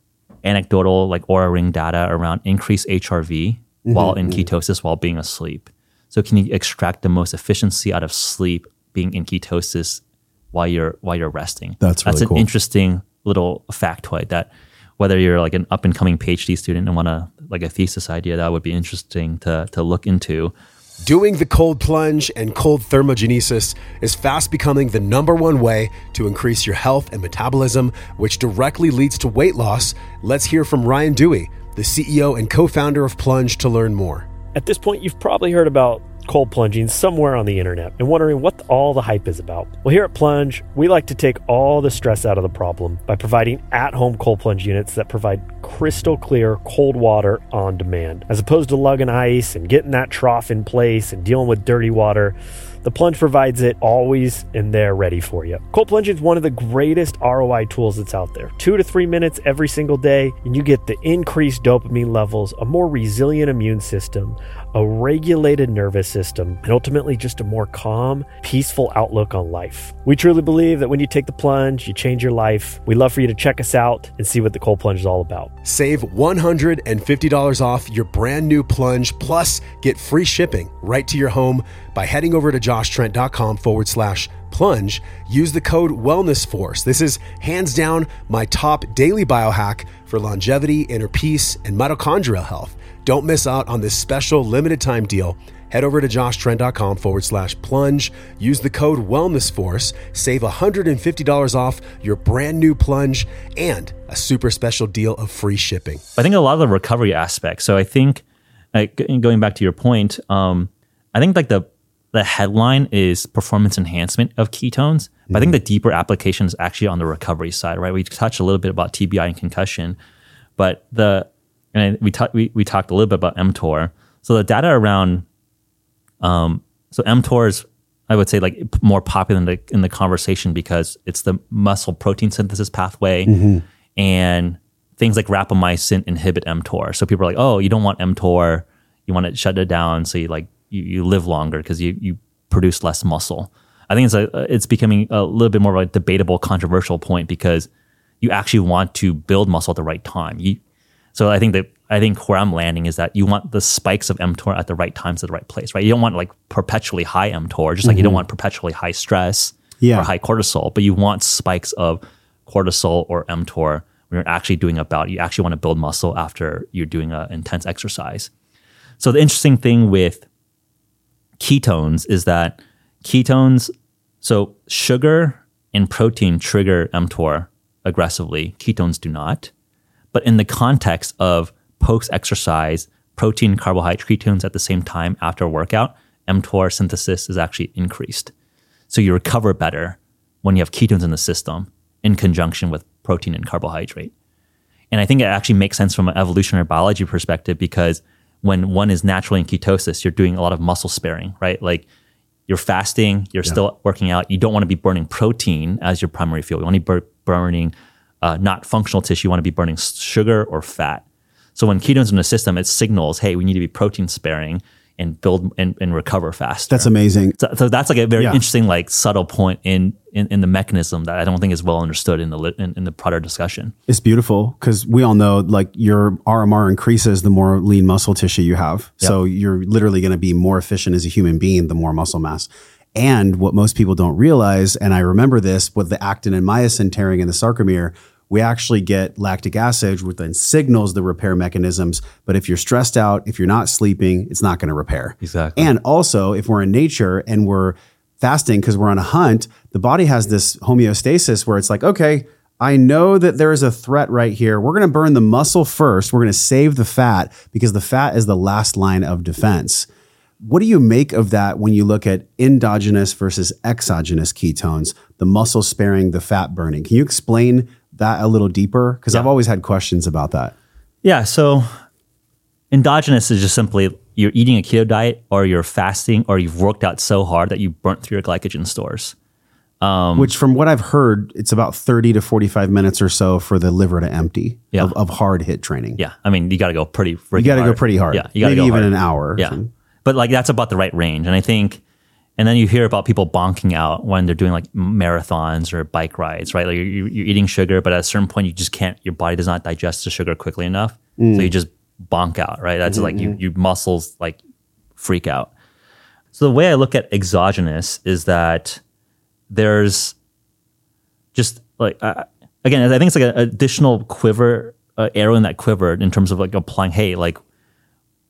anecdotal like Oura ring data around increased HRV mm-hmm. while in mm-hmm. ketosis while being asleep. So can you extract the most efficiency out of sleep being in ketosis while you're while you're resting? That's that's an cool. interesting little factoid that whether you're like an up and coming PhD student and want to like a thesis idea that would be interesting to to look into. Doing the cold plunge and cold thermogenesis is fast becoming the number one way to increase your health and metabolism, which directly leads to weight loss. Let's hear from Ryan Duey, the CEO and co founder of Plunge, to learn more. At this point, you've probably heard about cold plunging somewhere on the internet and wondering what all the hype is about. Well, here at Plunge, we like to take all the stress out of the problem by providing at home cold plunge units that provide crystal clear cold water on demand. As opposed to lugging ice and getting that trough in place and dealing with dirty water, the Plunge provides it always and there ready for you. Cold plunging is one of the greatest ROI tools that's out there. Two to three minutes every single day, and you get the increased dopamine levels, a more resilient immune system, a regulated nervous system, and ultimately just a more calm, peaceful outlook on life. We truly believe that when you take the plunge, you change your life. We'd love for you to check us out and see what the cold plunge is all about. Save $150 off your brand new plunge, plus get free shipping right to your home by heading over to joshtrent.com forward slash plunge. Use the code Wellness Force. This is hands down my top daily biohack for longevity, inner peace, and mitochondrial health. Don't miss out on this special limited time deal. Head over to joshtrent.com forward slash plunge. Use the code WellnessForce. Save $150 off your brand new plunge and a super special deal of free shipping. I think a lot of the recovery aspects. So I think, like, going back to your point, um, I think like the the headline is performance enhancement of ketones, but I think the deeper application is actually on the recovery side, right? We touched a little bit about TBI and concussion, but the and we talked we, we talked a little bit about mTOR. So the data around um, so mTOR is I would say like more popular in the in the conversation because it's the muscle protein synthesis pathway, and things like rapamycin inhibit mTOR. So people are like, oh, you don't want mTOR, you want to shut it down, so you like you, you live longer because you you produce less muscle. I think it's a it's becoming a little bit more of a debatable, controversial point because you actually want to build muscle at the right time. You so I think that I think where I'm landing is that you want the spikes of mTOR at the right times at the right place, right? You don't want like perpetually high mTOR, just like you don't mm-hmm. want perpetually high stress Yeah. or high cortisol, but you want spikes of cortisol or mTOR when you're actually doing a bout. You actually want to build muscle after you're doing an intense exercise. So the interesting thing with ketones is that ketones, so sugar and protein trigger mTOR aggressively. Ketones do not. But in the context of post exercise, protein, carbohydrate, ketones at the same time after a workout, mTOR synthesis is actually increased. So you recover better when you have ketones in the system in conjunction with protein and carbohydrate. And I think it actually makes sense from an evolutionary biology perspective because when one is naturally in ketosis, you're doing a lot of muscle sparing, right? Like you're fasting, you're still working out. You don't want to be burning protein as your primary fuel. You want to be bur- burning uh, not functional tissue. You want to be burning sugar or fat. So when ketones in the system, it signals, hey, we need to be protein sparing and build and, and recover faster. That's amazing. So, so that's like a very Yeah. interesting, like subtle point in, in in the mechanism that I don't think is well understood in the in, in the broader discussion. It's beautiful because we all know like your RMR increases the more lean muscle tissue you have. So you're literally going to be more efficient as a human being the more muscle mass. And what most people don't realize, and I remember this with the actin and myosin tearing in the sarcomere, we actually get lactic acid, which then signals the repair mechanisms. But if you're stressed out, if you're not sleeping, it's not going to repair. Exactly. And also, if we're in nature and we're fasting because we're on a hunt, the body has this homeostasis where it's like, okay, I know that there is a threat right here. We're going to burn the muscle first. We're going to save the fat because the fat is the last line of defense. What do you make of that when you look at endogenous versus exogenous ketones, the muscle sparing, the fat burning? Can you explain that a little deeper? Because I've always had questions about that. Yeah. So endogenous is just simply you're eating a keto diet or you're fasting or you've worked out so hard that you burnt through your glycogen stores. Um, Which, from what I've heard, it's about 30 to 45 minutes or so for the liver to empty Yeah. of, of hard hit training. Yeah. I mean, you got to go pretty You got to go pretty hard. Yeah. You got to Maybe go even hard. an hour. Yeah. But like that's about the right range. And I think, and then you hear about people bonking out when they're doing like marathons or bike rides, right? Like you're, you're eating sugar, but at a certain point, you just can't, your body does not digest the sugar quickly enough. Mm. So you just bonk out, right? That's like Mm-hmm. you, you muscles like freak out. So the way I look at exogenous is that there's just like uh, again, I think it's like an additional quiver, uh, arrow in that quiver in terms of like applying. Hey, like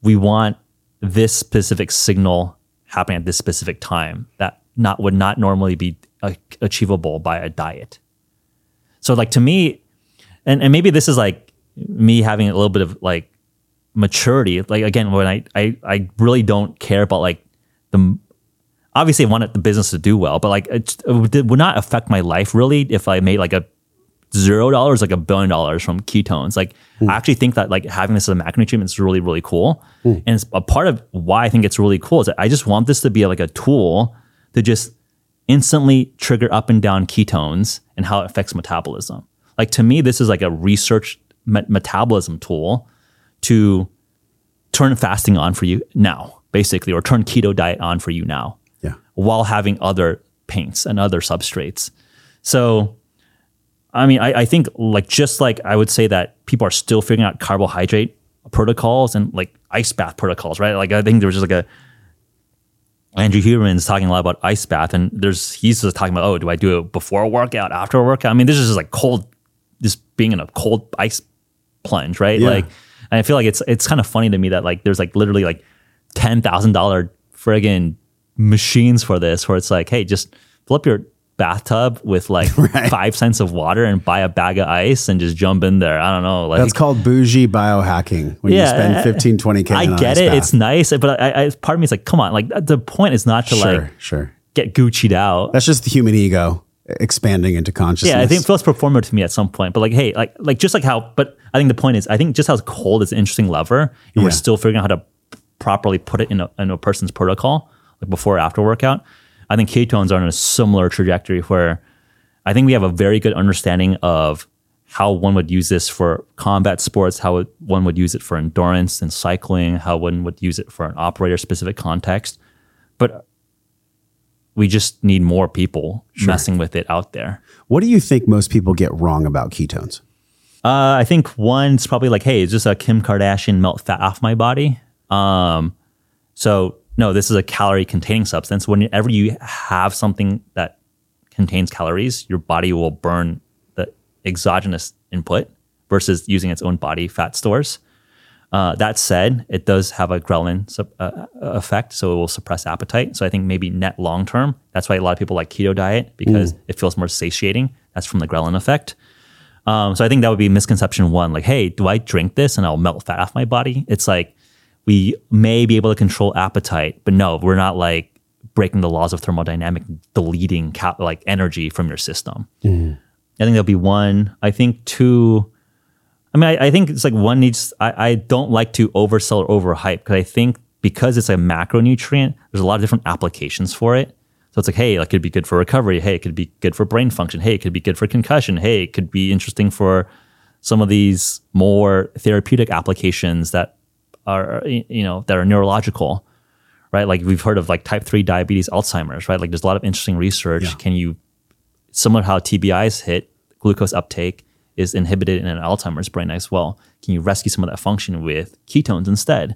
we want this specific signal happening at this specific time that not would not normally be uh, achievable by a diet. So like to me, and, and maybe this is like me having a little bit of like maturity. Like again, when I I, I really don't care about like the obviously I wanted the business to do well, but like it, it would not affect my life really if I made like a zero dollars, like a billion dollars from ketones. Like I hmm. actually think that like having this as a macronutrient is really, really cool. Hmm. And it's a part of why I think it's really cool is that I just want this to be like a tool to just instantly trigger up and down ketones and how it affects metabolism. Like to me, this is like a research me- metabolism tool to turn fasting on for you now, basically, or turn keto diet on for you now Yeah. while having other paints and other substrates. So, I mean, I, I think like just like I would say that people are still figuring out carbohydrate protocols and like ice bath protocols, right? Like I think there was just like a Andrew Huberman's talking a lot about ice bath, and there's he's just talking about oh, do I do it before a workout, after a workout? I mean, this is just like cold, just being in a cold ice plunge, right? Yeah. Like, and I feel like it's it's kind of funny to me that like there's like literally like ten thousand dollar friggin' machines for this, where it's like, hey, just fill up your bathtub with like five cents of water and buy a bag of ice and just jump in there. I don't know, like That's called bougie biohacking when you Yeah, spend I- 15, 20K. I get it, bath. it's nice, but I, I part of me is like, come on, like the point is not to Sure, like sure. get Gucci'd out. That's just the human ego expanding into consciousness. Yeah, I think it feels performative to me at some point. But like, hey, like like just like how but I think the point is I think just how cold is an interesting lever and we're still figuring out how to properly put it in a, in a person's protocol, like before or after workout. I think ketones are on a similar trajectory where I think we have a very good understanding of how one would use this for combat sports, how it, one would use it for endurance and cycling, how one would use it for an operator specific context. But we just need more people messing with it out there. What do you think most people get wrong about ketones? Uh, I think one's probably like, hey, is this a Kim Kardashian melt fat off my body? Um, so no, this is a calorie containing substance. Whenever you have something that contains calories, your body will burn the exogenous input versus using its own body fat stores. Uh, that said, it does have a ghrelin uh, uh, effect, so it will suppress appetite. So I think maybe net long term, that's why a lot of people like keto diet because it feels more satiating. That's from the ghrelin effect. Um, so I think that would be misconception one. Like, hey, do I drink this and I'll melt fat off my body? It's like we may be able to control appetite, but no, we're not like breaking the laws of thermodynamic, deleting like energy from your system. Mm. I think there'll be one. I think two. I mean, I, I think it's like one needs. I, I don't like to oversell or overhype because I think because it's a macronutrient, there's a lot of different applications for it. So it's like, hey, like it could be good for recovery. Hey, it could be good for brain function. Hey, it could be good for concussion. Hey, it could be interesting for some of these more therapeutic applications that are you know that are neurological, right? Like we've heard of like type three diabetes, Alzheimer's, right? Like there's a lot of interesting research. Can you similar to how TBIs hit glucose uptake is inhibited in an Alzheimer's brain as well. Can you rescue some of that function with ketones instead?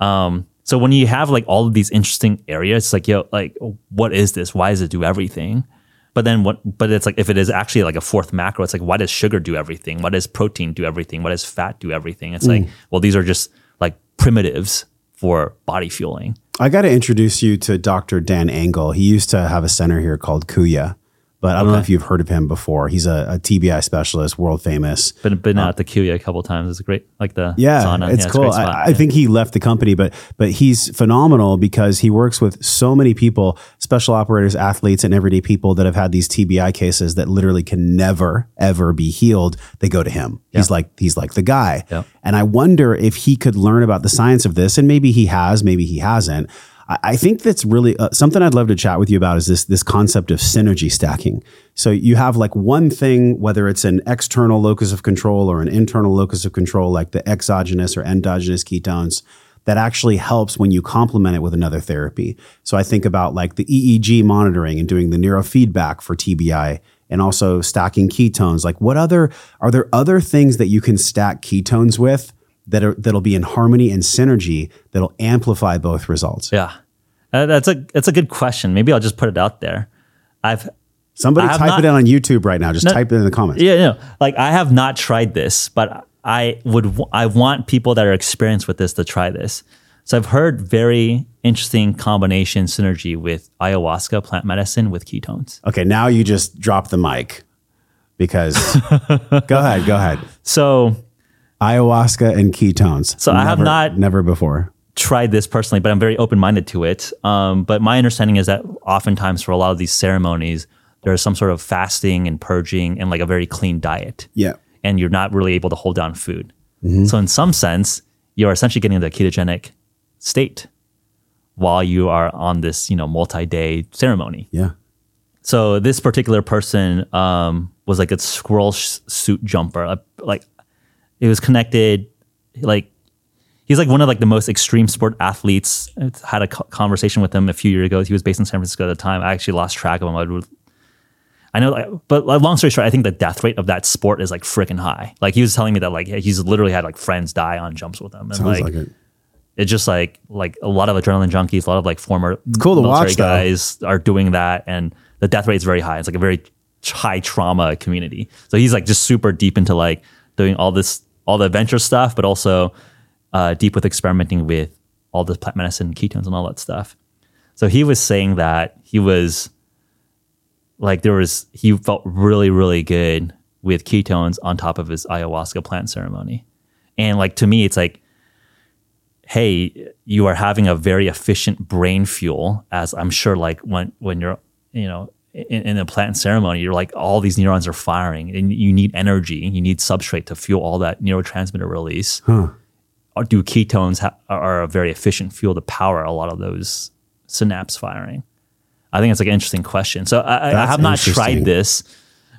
Um, so when you have like all of these interesting areas, it's like yo, like what is this? Why does it do everything? But then what? But it's like if it is actually like a fourth macro, it's like why does sugar do everything? Why does protein do everything? Why does fat do everything? It's like well, these are just like primitives for body fueling. I got to introduce you to Dr. Dan Engle. He used to have a center here called Kuya, but I don't know if you've heard of him before. He's a, a TBI specialist, world famous. Been been out at the Kuya a couple times. It's great, like the Yeah, sauna. it's a cool. spot. I, I Yeah. think he left the company, but but he's phenomenal because he works with so many people, special operators, athletes, and everyday people that have had these TBI cases that literally can never ever be healed. They go to him. He's like he's like the guy. Yeah. And I wonder if he could learn about the science of this, and maybe he has, maybe he hasn't. I, I think that's really uh, something I'd love to chat with you about. Is this this concept of synergy stacking? So you have like one thing, whether it's an external locus of control or an internal locus of control, like the exogenous or endogenous ketones. That actually helps when you complement it with another therapy. So I think about like the EEG monitoring and doing the neurofeedback for TBI and also stacking ketones. Like what other are there other things that you can stack ketones with that are that'll be in harmony and synergy that'll amplify both results? Yeah, Uh, that's a that's a good question. Maybe I'll just put it out there. I've Somebody type not- it in on YouTube right now. Just type it in the comments. yeah, no, like I have not tried this, but I would I want people that are experienced with this to try this. So I've heard very interesting combination synergy with ayahuasca plant medicine with ketones. Okay, now you just drop the mic because go ahead, go ahead. So Ayahuasca and ketones. So I have not- never before. tried this personally, but I'm very open minded to it. Um, but my understanding is that oftentimes for a lot of these ceremonies, there's some sort of fasting and purging and like a very clean diet. Yeah. and you're not really able to hold down food. So in some sense, you're essentially getting the ketogenic state while you are on this, you know, multi-day ceremony. Yeah. So this particular person um, was like a squirrel sh- suit jumper. Uh, Like it was connected. Like he's like one of like the most extreme sport athletes. I had a co- conversation with him a few years ago. He was based in San Francisco at the time. I actually lost track of him. I would. I know, like, but like, long story short, I think the death rate of that sport is like freaking high. Like he was telling me that like he's literally had like friends die on jumps with him, and Sounds like, like it. it's just like like a lot of adrenaline junkies, a lot of like former cool to military watch, though. guys are doing that, and the death rate is very high. It's like a very high trauma community. So he's like just super deep into like doing all this, all the adventure stuff, but also uh, deep with experimenting with all the plant medicine, ketones, and all that stuff. So he was saying that he was like there was he felt really really good with ketones on top of his ayahuasca plant ceremony, and like to me it's like hey, you are having a very efficient brain fuel, as I'm sure, like when when you're, you know, in, in a plant ceremony, you're like all these neurons are firing, and you need energy, you need substrate to fuel all that neurotransmitter release. Or do ketones ha- are a very efficient fuel to power a lot of those synapse firing? I think it's like an interesting question. So I, I- have not tried this,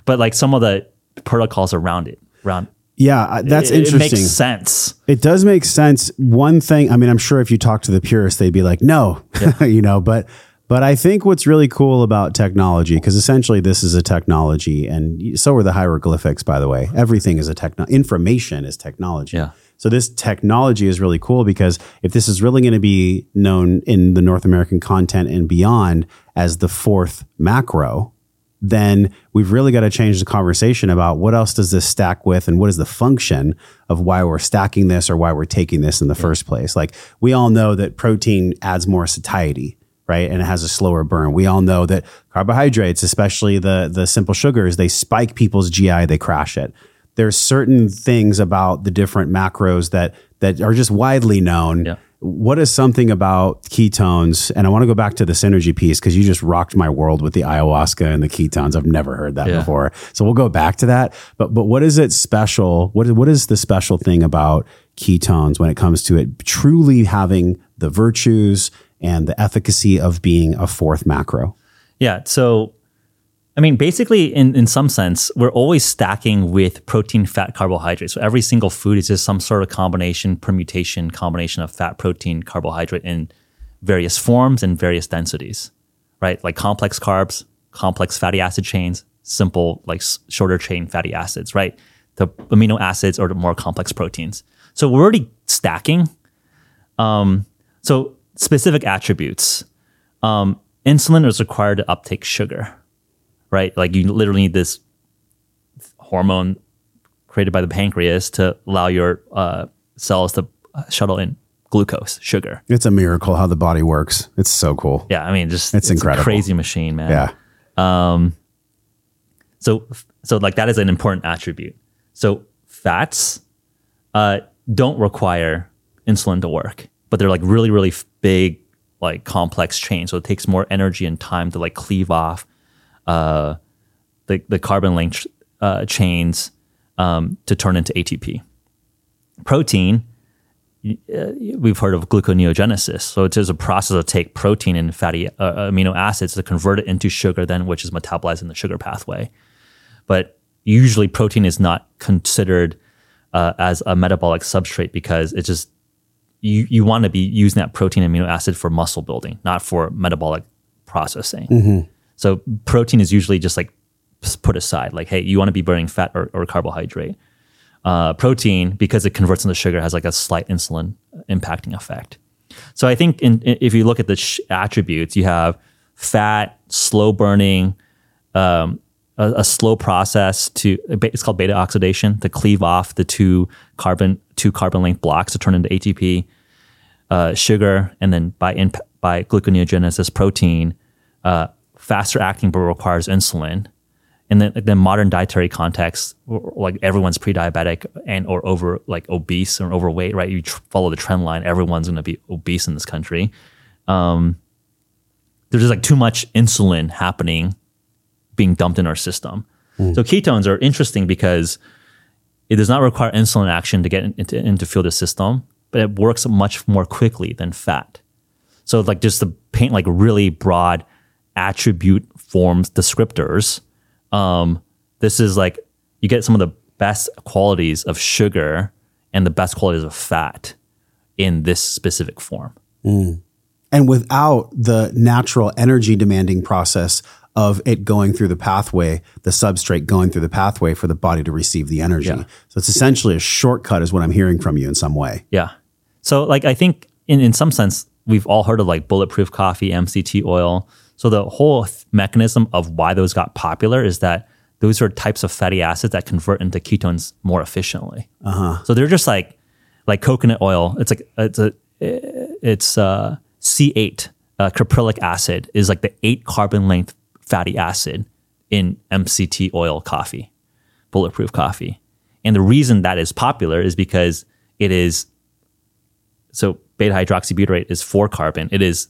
but like some of the protocols around it, around Yeah, that's it, interesting. It makes sense. It does make sense. One thing, I mean, I'm sure if you talk to the purists, they'd be like, no, you know, but but I think what's really cool about technology, because essentially this is a technology, and so are the hieroglyphics, by the way. Everything is a techno information is technology. Yeah. So this technology is really cool because if this is really going to be known in the North American content and beyond as the fourth macro, then we've really got to change the conversation about what else does this stack with and what is the function of why we're stacking this or why we're taking this in the first place. Like we all know that protein adds more satiety, right? And it has a slower burn. We all know that carbohydrates, especially the the simple sugars, they spike people's GI, they crash it. There's certain things about the different macros that that are just widely known. Yeah. What is something about ketones? And I want to go back to the synergy piece because you just rocked my world with the ayahuasca and the ketones. I've never heard that Yeah. before. So we'll go back to that. But but what is it special? What is, what is the special thing about ketones when it comes to it truly having the virtues and the efficacy of being a fourth macro? Yeah. So, I mean, basically, in, in some sense, we're always stacking with protein, fat, carbohydrate. So every single food is just some sort of combination, permutation, combination of fat, protein, carbohydrate in various forms and various densities, right? Like complex carbs, complex fatty acid chains, simple, like shorter chain fatty acids, right? The amino acids or the more complex proteins. So we're already stacking. Um, so specific attributes um, insulin is required to uptake sugar, right? Like you literally need this hormone created by the pancreas to allow your uh, cells to uh, shuttle in glucose, sugar. It's a miracle how the body works. It's so cool. Yeah, I mean, just It's a incredible. crazy machine, man. Yeah. So, so like that is an important attribute. So fats uh, don't require insulin to work, but they're like really, really big, like complex chains. So it takes more energy and time to like cleave off uh, the the carbon link uh, chains um, to turn into ATP. Protein. uh, We've heard of gluconeogenesis. So it's a process of take protein and fatty uh, amino acids to convert it into sugar, then which is metabolized in the sugar pathway but usually protein is not considered uh, as a metabolic substrate because it just you you want to be using that protein amino acid for muscle building, not for metabolic processing. So protein is usually just like put aside, like hey, you want to be burning fat or, or carbohydrate. Uh, protein because it converts into sugar has like a slight insulin impacting effect. So I think in, i- if you look at the sh- attributes, you have fat, slow burning, um, a, a slow process to it's called beta oxidation to cleave off the two carbon two carbon length blocks to turn into ATP, uh, sugar, and then by imp- by gluconeogenesis protein, uh, faster acting but requires insulin. And then, then modern dietary context, like everyone's pre-diabetic and or over like obese or overweight, right? You tr- follow the trend line, everyone's going to be obese in this country. Um, there's just like too much insulin happening being dumped in our system. So ketones are interesting because it does not require insulin action to get into, into fuel the system, but it works much more quickly than fat. So like just to paint like really broad attribute forms descriptors, um, this is like you get some of the best qualities of sugar and the best qualities of fat in this specific form. and without the natural energy demanding process of it going through the pathway, the substrate going through the pathway for the body to receive the energy. Yeah. So it's essentially a shortcut, is what I'm hearing from you in some way. Yeah. So like I think in, in some sense we've all heard of like bulletproof coffee, MCT oil. So the whole th- mechanism of why those got popular is that those are types of fatty acids that convert into ketones more efficiently. Uh-huh. So they're just like like coconut oil. It's like it's a it's uh, C8 uh, caprylic acid is like the eight carbon length fatty acid in MCT oil coffee, bulletproof coffee. And the reason that is popular is because it is so beta hydroxybutyrate is four carbon. It is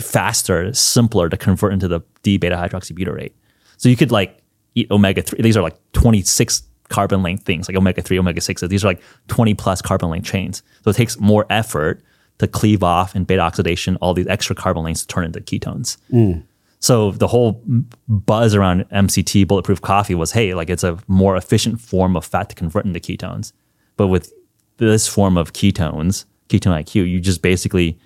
faster, simpler to convert into the D beta hydroxybutyrate. So you could like eat omega three. These are like twenty six carbon length things, like omega three, omega six. These are like twenty plus carbon length chains. So it takes more effort to cleave off and beta oxidation all these extra carbon lengths to turn into ketones. Mm. So the whole buzz around MCT bulletproof coffee was, hey, like it's a more efficient form of fat to convert into ketones. But with this form of ketones, ketone IQ, you just basically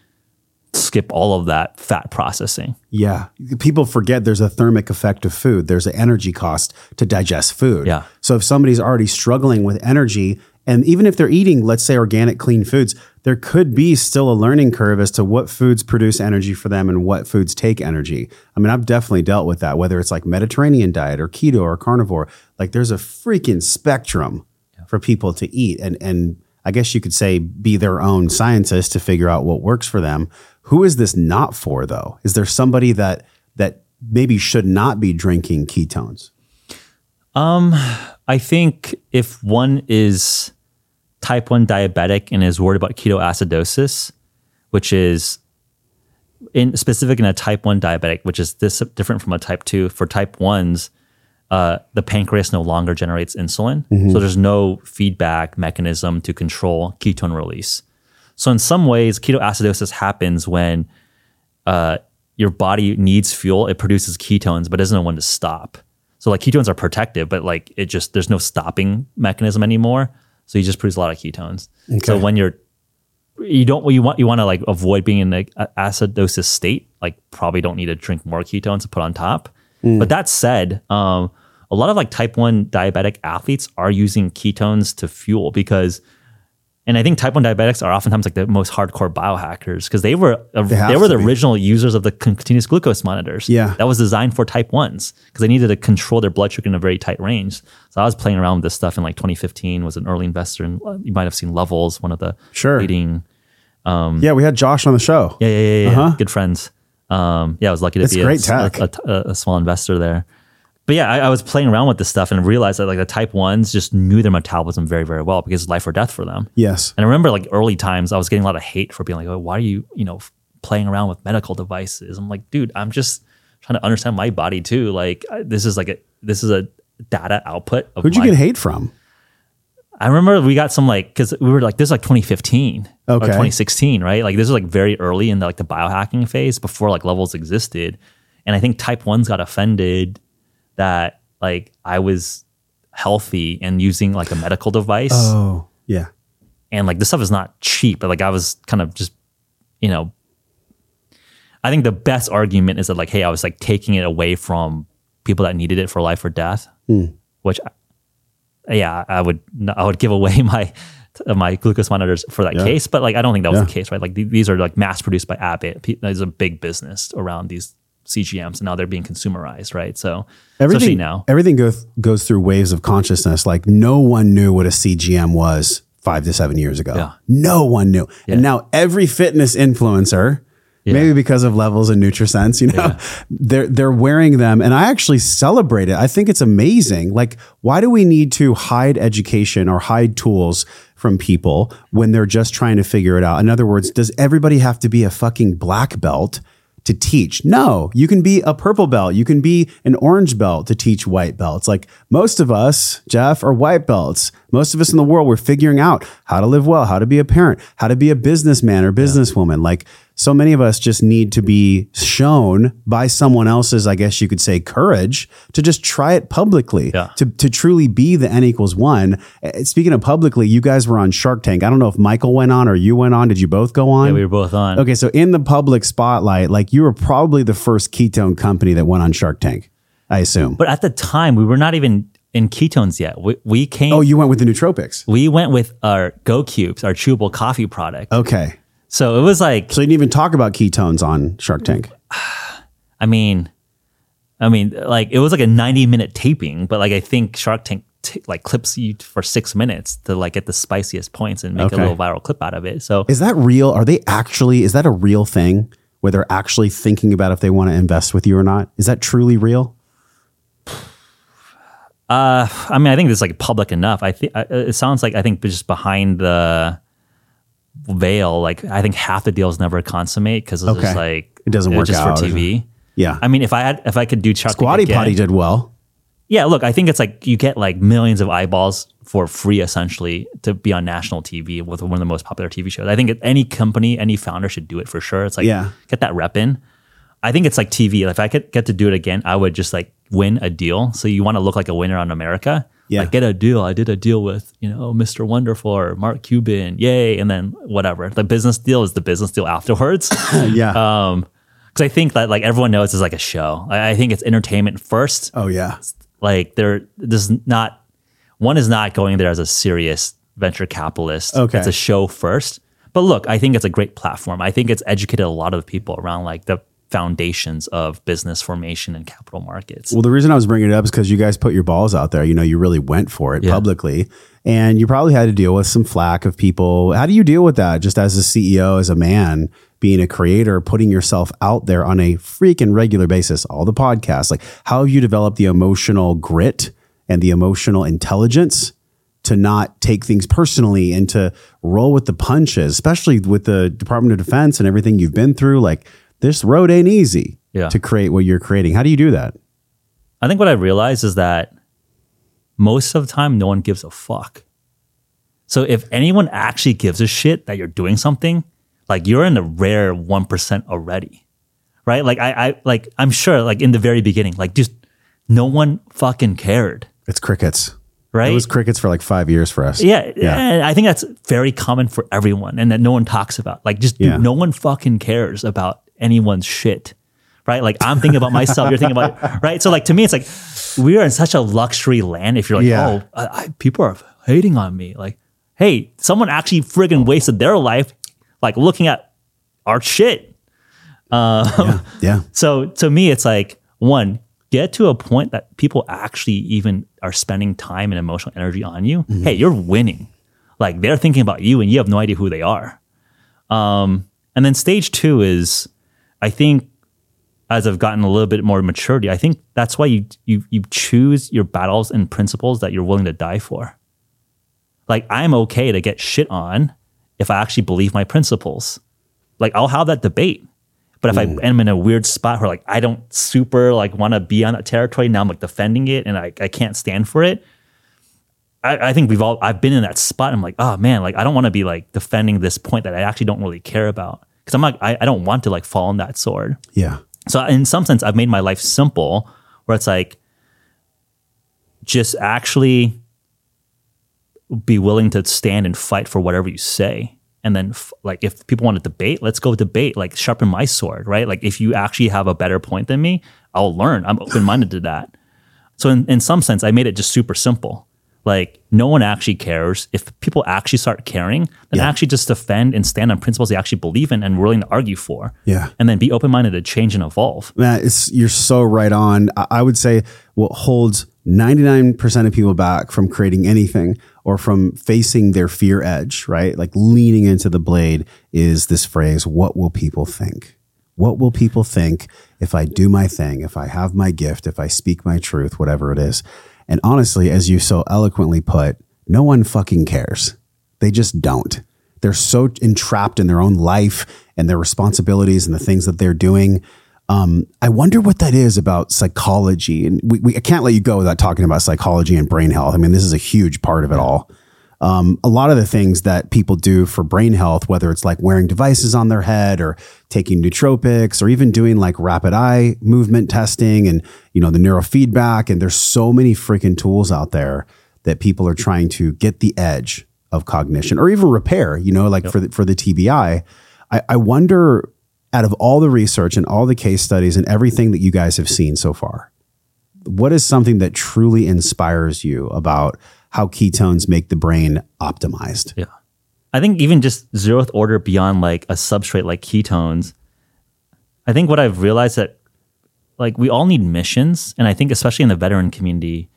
skip all of that fat processing. Yeah. People forget there's a thermic effect of food. There's an energy cost to digest food. Yeah. So if somebody's already struggling with energy, and even if they're eating, let's say, organic, clean foods, there could be still a learning curve as to what foods produce energy for them and what foods take energy. I mean, I've definitely dealt with that, whether it's like Mediterranean diet or keto or carnivore. Like there's a freaking spectrum for people to eat. And and I guess you could say, be their own scientist to figure out what works for them. Who is this not for, though? Is there somebody that that maybe should not be drinking ketones? Um I think if one is type 1 diabetic and is worried about ketoacidosis, which is in specific in a type 1 diabetic, which is this different from a type 2, for type 1s, uh, the pancreas no longer generates insulin. So there's no feedback mechanism to control ketone release. So in some ways, ketoacidosis happens when uh, your body needs fuel, it produces ketones, but doesn't know when to stop. So like ketones are protective, but like it just there's no stopping mechanism anymore. So you just produce a lot of ketones. So when you're you don't you want you want to like avoid being in a a acidosis state, like probably don't need to drink more ketones to put on top. But that said, um, a lot of like type one diabetic athletes are using ketones to fuel because and I think type 1 diabetics are oftentimes like the most hardcore biohackers because they were uh, they, have were the be. original users of the continuous glucose monitors. Yeah. That was designed for type 1s because they needed to control their blood sugar in a very tight range. So I was playing around with this stuff in like 2015, was an early investor and you might have seen Levels, one of the Sure. leading yeah, we had Josh on the show. yeah, yeah, yeah, yeah. Good friends. Um, yeah, I was lucky to Uh-huh. It's be great a, tech. A, a- a small investor there. But yeah, I, I was playing around with this stuff and realized that like the type ones just knew their metabolism very, very well because it's life or death for them. Yes. And I remember like early times, I was getting a lot of hate for being like, oh, why are you, you know, playing around with medical devices? I'm like, dude, I'm just trying to understand my body too. Like this is like a, this is a data output of Who'd you my- get hate from? I remember we got some like because we were like this is like 2015 or 2016, right? Like this was like very early in the, like the biohacking phase before like levels existed, and I think type ones got offended that like I was healthy and using like a medical device, Oh, yeah. and like this stuff is not cheap. But like I was kind of just you know, I think the best argument is that like hey, I was like taking it away from people that needed it for life or death, hmm. which yeah, I would I would give away my my glucose monitors for that Yeah. case, but like I don't think that was Yeah. the case, right? Like th- these are like mass produced by Abbott. There's a big business around these CGMs, and now they're being consumerized, right? So especially Everything now, everything goes goes through waves of consciousness. Like no one knew what a CGM was five to seven years ago. Yeah. No one knew. And now every fitness influencer, maybe because of levels and NutriSense, you know, they're they're wearing them. And I actually celebrate it. I think it's amazing. Like, why do we need to hide education or hide tools from people when they're just trying to figure it out? In other words, does everybody have to be a fucking black belt? To teach. No, you can be a purple belt. You can be an orange belt to teach white belts. Like most of us, Jeff, are white belts. Most of us in the world, we're figuring out how to live well, how to be a parent, how to be a businessman or businesswoman. Like so many of us just need to be shown by someone else's, I guess you could say, courage to just try it publicly, Yeah. to, to truly be the N equals one. Uh, Speaking of publicly, you guys were on Shark Tank. I don't know if Michael went on or you went on. Did you both go on? yeah, we were both on. Okay, so in the public spotlight, like you were probably the first ketone company that went on Shark Tank, I assume. But at the time, we were not even in ketones yet. We, we came. oh, you went with the nootropics. we went with our Go Cubes, our chewable coffee product. Okay. So it was like So you didn't even talk about ketones on Shark Tank. I mean, I mean, like it was like a ninety minute taping, but like I think Shark Tank t- like clips you for six minutes to like get the spiciest points and make Okay. a little viral clip out of it. So Is that real? Are they actually, is that a real thing where they're actually thinking about if they want to invest with you or not? Is that truly real? Uh, I mean, I think it's like public enough. I think it sounds like I think just behind the veil, like I think half the deals never consummate because it's Okay. just like It doesn't work just out, for? TV. Yeah. I mean, if I had, if I could do Tank Squatty again- Potty did well. Yeah, look, I think it's like you get like millions of eyeballs for free essentially to be on national TV with one of the most popular TV shows. I think any company, any founder should do it for sure. It's like Yeah. get that rep in. I think it's like TV. If I could get to do it again, I would just like win a deal. So you want to look like a winner on America. Yeah. Like get a deal. I did a deal with, you know, Mr. Wonderful or Mark Cuban. Yay. And then whatever. The business deal is the business deal afterwards. yeah. um, because I think that like everyone knows it's like a show. I, I think it's entertainment first oh, yeah. like there this is not one is not going there as a serious venture capitalist Okay. it's a show first but look i think it's a great platform i think it's educated a lot of people around like the foundations of business formation and capital markets. Well, the reason I was bringing it up is because you guys put your balls out there. You know, you really went for it Yeah. publicly, and you probably had to deal with some flack of people. How do you deal with that? Just as a CEO, as a man, being a creator, putting yourself out there on a freaking regular basis, all the podcasts. Like, how have you developed the emotional grit and the emotional intelligence? To not take things personally and to roll with the punches, especially with the Department of Defense and everything you've been through. Like, this road ain't easy Yeah. to create what you're creating. How do you do that? I think what I realized is that most of the time, no one gives a fuck. So if anyone actually gives a shit that you're doing something, like you're in the rare one percent already, right? Like I, I, like I'm sure, like in the very beginning, like just no one fucking cared, It's crickets. right? It was crickets for like five years for us. Yeah, Yeah. and I think that's very common for everyone, and that no one talks about. Like, just dude, Yeah. no one fucking cares about anyone's shit, right? Like, I'm thinking about myself, you're thinking about right. So, like to me, it's like we are in such a luxury land. If you're like, Yeah. oh, I, I, people are hating on me, like, hey, someone actually friggin' wasted their life, like looking at our shit. Um, Yeah. So to me, it's like one, get to a point that people actually even are spending time and emotional energy on you. Hey, you're winning. Like they're thinking about you and you have no idea who they are. Um, and then stage two is, I think, as I've gotten a little bit more maturity, I think that's why you you you choose your battles and principles that you're willing to die for. Like I'm okay to get shit on if I actually believe my principles. Like I'll have that debate. But if I mm. am in a weird spot where like I don't super like want to be on that territory, now I'm like defending it and I, I can't stand for it. I, I think we've all I've been in that spot. I'm like, oh man, like I don't want to be like defending this point that I actually don't really care about. Because I'm like, I, I don't want to like fall on that sword. Yeah. So in some sense, I've made my life simple where it's like just actually be willing to stand and fight for whatever you say. And then, f- like, if people want to debate, let's go debate. Like, sharpen my sword, right? Like, if you actually have a better point than me, I'll learn. I'm open minded to that. So, in, in some sense, I made it just super simple. Like, no one actually cares. If people actually start caring, then Yeah. actually just defend and stand on principles they actually believe in and willing to argue for. Yeah. And then be open minded to change and evolve. Man, it's you're so right on. I would say what holds 99% of people back from creating anything or from facing their fear edge, right? Like leaning into the blade is this phrase, what will people think? What will people think if I do my thing, if I have my gift, if I speak my truth, whatever it is? And honestly, as you so eloquently put, no one fucking cares. They just don't. They're so entrapped in their own life and their responsibilities and the things that they're doing. Um, I wonder what that is about psychology. And we, we I can't let you go without talking about psychology and brain health. I mean, this is a huge part of it all. Um, a lot of the things that people do for brain health, whether it's like wearing devices on their head or taking nootropics or even doing like rapid eye movement testing and, you know, the neurofeedback. And there's so many freaking tools out there that people are trying to get the edge of cognition or even repair, you know, like for the, for the TBI. I, I wonder out of all the research and all the case studies and everything that you guys have seen so far, what is something that truly inspires you about how ketones make the brain optimized? Yeah. I think even just zeroth order beyond like a substrate like ketones, I think what I've realized that like we all need missions. And I think especially in the veteran community,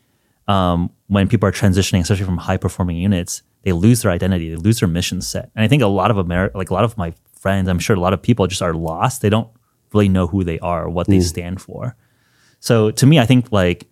um, when people are transitioning, especially from high performing units, they lose their identity, they lose their mission set. And I think a lot of America, like a lot of my friends, I'm sure a lot of people just are lost. They don't really know who they are or what they stand for. So to me, I think like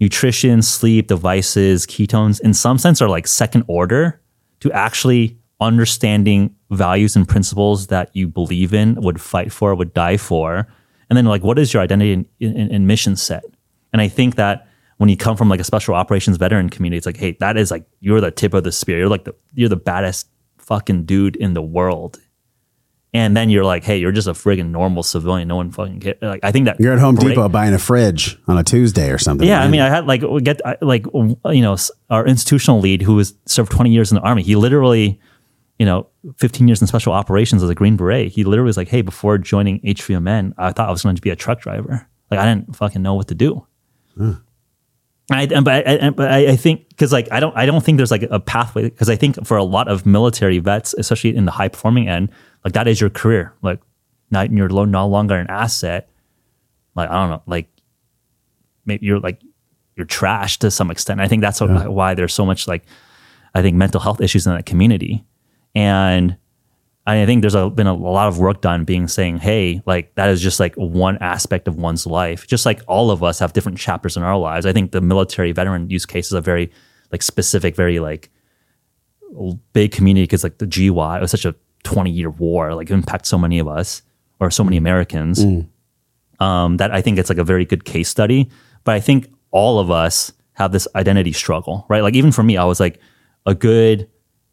nutrition, sleep, devices, ketones, in some sense, are like second order to actually understanding values and principles that you believe in, would fight for, would die for. And then, like, what is your identity and, mission set? And I think that when you come from like a special operations veteran community, it's like, hey, that is like, you're the tip of the spear. You're like, the, you're the baddest fucking dude in the world. And then you're like, hey, you're just a friggin' normal civilian. No one fucking cares. Like, I think that You're at Home break- Depot buying a fridge on a Tuesday or something. yeah, I mean, I had like we get I- like you know our institutional lead who was served 20 years in the army. He literally, you know, 15 years in special operations as a Green Beret. He literally was like, "Hey, before joining HVMN, I thought I was going to be a truck driver. Like I didn't fucking know what to do." I, and- but I, I- but I, I think because like I don't I don't think there's like a pathway because I think for a lot of military vets, especially in the high performing end, like that is your career. Like not you're lo- no longer an asset, like I don't know, like maybe you're like you're trash to some extent. I think that's what, why there's so much like I think mental health issues in that community, and I think there's a, been a lot of work done being saying, hey, like that is just like one aspect of one's life. Just like all of us have different chapters in our lives. I think the military veteran use case is a very like specific, very like big community because like the GY it was such a 20 year war, like it impacted so many of us or so many Americans. Um, that I think it's like a very good case study. But I think all of us have this identity struggle, right? Like even for me, I was like a good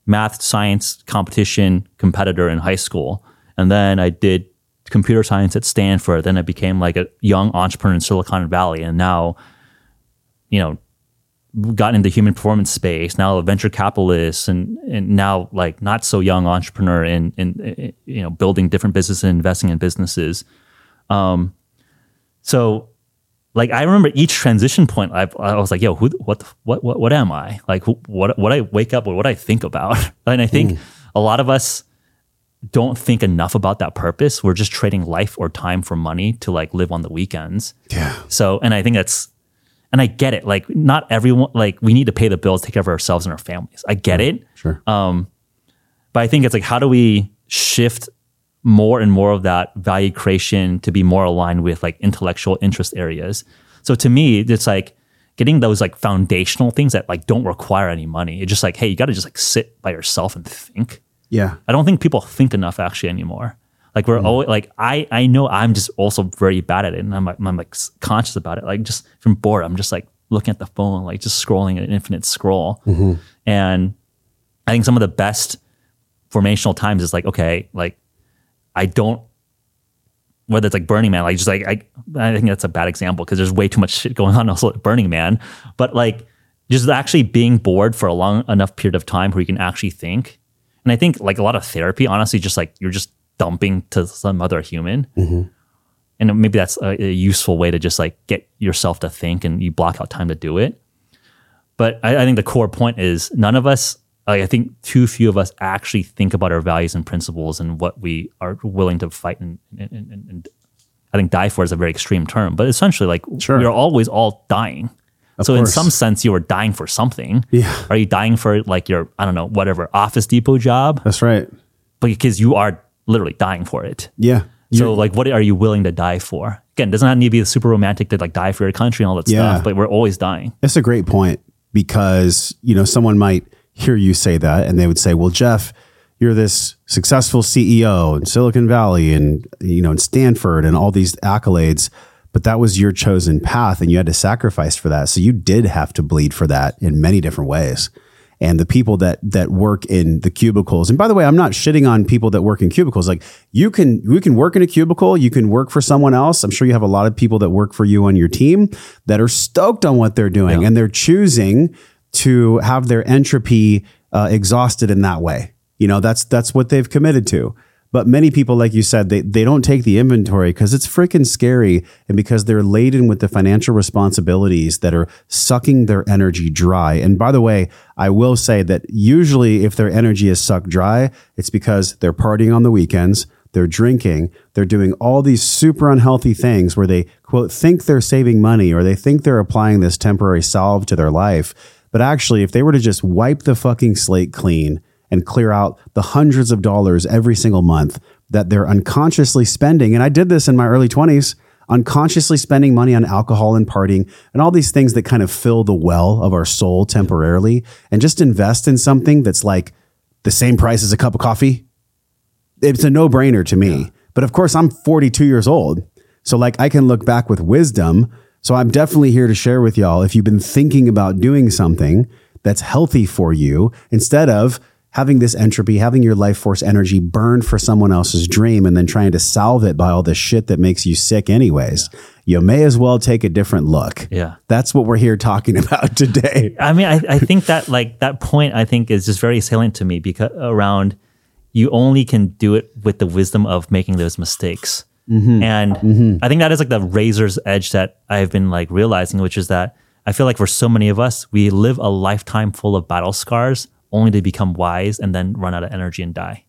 math science competition competitor in high school. And then I did computer science at Stanford. Then I became like a young entrepreneur in Silicon Valley. And now, you know, gotten into human performance space, now a venture capitalist and, and now like not so young entrepreneur in, in, in you know, building different businesses and investing in businesses. Um, so like I remember each transition point, I, I was like, "Yo, who, what, the, what, what, what am I? Like, who, what, what I wake up, with, what I think about?" And I think a lot of us don't think enough about that purpose. We're just trading life or time for money to like live on the weekends. Yeah. So, and I think that's, and I get it. Like, not everyone, like, we need to pay the bills, take care of ourselves and our families. I get it. Sure. Um, but I think it's like, how do we shift more and more of that value creation to be more aligned with like intellectual interest areas? So to me, it's like getting those like foundational things that like don't require any money. It's just like, hey, you got to just like sit by yourself and think. yeah. I don't think people think enough actually anymore. Like we're hmm. always like I I know I'm just also very bad at it, and I'm like, I'm like conscious about it. Like just from bored, I'm just like looking at the phone, like just scrolling an infinite scroll. Mm-hmm. And I think some of the best formational times is like okay, like I don't whether it's like Burning Man, like just like I I think that's a bad example because there's way too much shit going on also at Burning Man. But like just actually being bored for a long enough period of time where you can actually think. And I think like a lot of therapy, honestly, just like you're just dumping to some other human. Mm-hmm. And maybe that's a, a useful way to just like get yourself to think and you block out time to do it. But I, I think the core point is none of us, like, I think too few of us actually think about our values and principles and what we are willing to fight and, and, and, and I think die for is a very extreme term, but essentially, like, Sure. we are always all dying. so, in some sense, you are dying for something. Yeah. Are you dying for like your, I don't know, whatever Office Depot job? That's right. But because you are literally dying for it. Yeah. So, like, what are you willing to die for? Again, doesn't have to be super romantic to like die for your country and all that Yeah. stuff, but we're always dying. That's a great point because, you know, someone might hear you say that and they would say, well, Jeff, you're this successful CEO in Silicon Valley and, you know, in Stanford and all these accolades, but that was your chosen path and you had to sacrifice for that. So you did have to bleed for that in many different ways. And the people that that work in the cubicles, and by the way, I'm not shitting on people that work in cubicles. Like you can, you can work in a cubicle, you can work for someone else. I'm sure you have a lot of people that work for you on your team that are stoked on what they're doing, and they're choosing to have their entropy uh, exhausted in that way. You know, that's that's what they've committed to. But many people, like you said, they, they don't take the inventory because it's freaking scary and because they're laden with the financial responsibilities that are sucking their energy dry. And by the way, I will say that usually if their energy is sucked dry, it's because they're partying on the weekends, they're drinking, they're doing all these super unhealthy things where they, quote, think they're saving money or they think they're applying this temporary solve to their life. But actually, if they were to just wipe the fucking slate clean, and clear out the hundreds of dollars every single month that they're unconsciously spending. And I did this in my early 20s, unconsciously spending money on alcohol and partying and all these things that kind of fill the well of our soul temporarily and just invest in something that's like the same price as a cup of coffee. It's a no brainer to me. But of course, I'm 42 years old. So, like, I can look back with wisdom. So, I'm definitely here to share with y'all if you've been thinking about doing something that's healthy for you instead of having this entropy, having your life force energy burned for someone else's dream and then trying to solve it by all this shit that makes you sick, anyways. You may as well take a different look. Yeah. That's what we're here talking about today. I mean, I, I think that like that point, I think is just very salient to me because around you only can do it with the wisdom of making those mistakes. Mm-hmm. And mm-hmm. I think that is like the razor's edge that I've been like realizing, which is that I feel like for so many of us, we live a lifetime full of battle scars only to become wise and then run out of energy and die.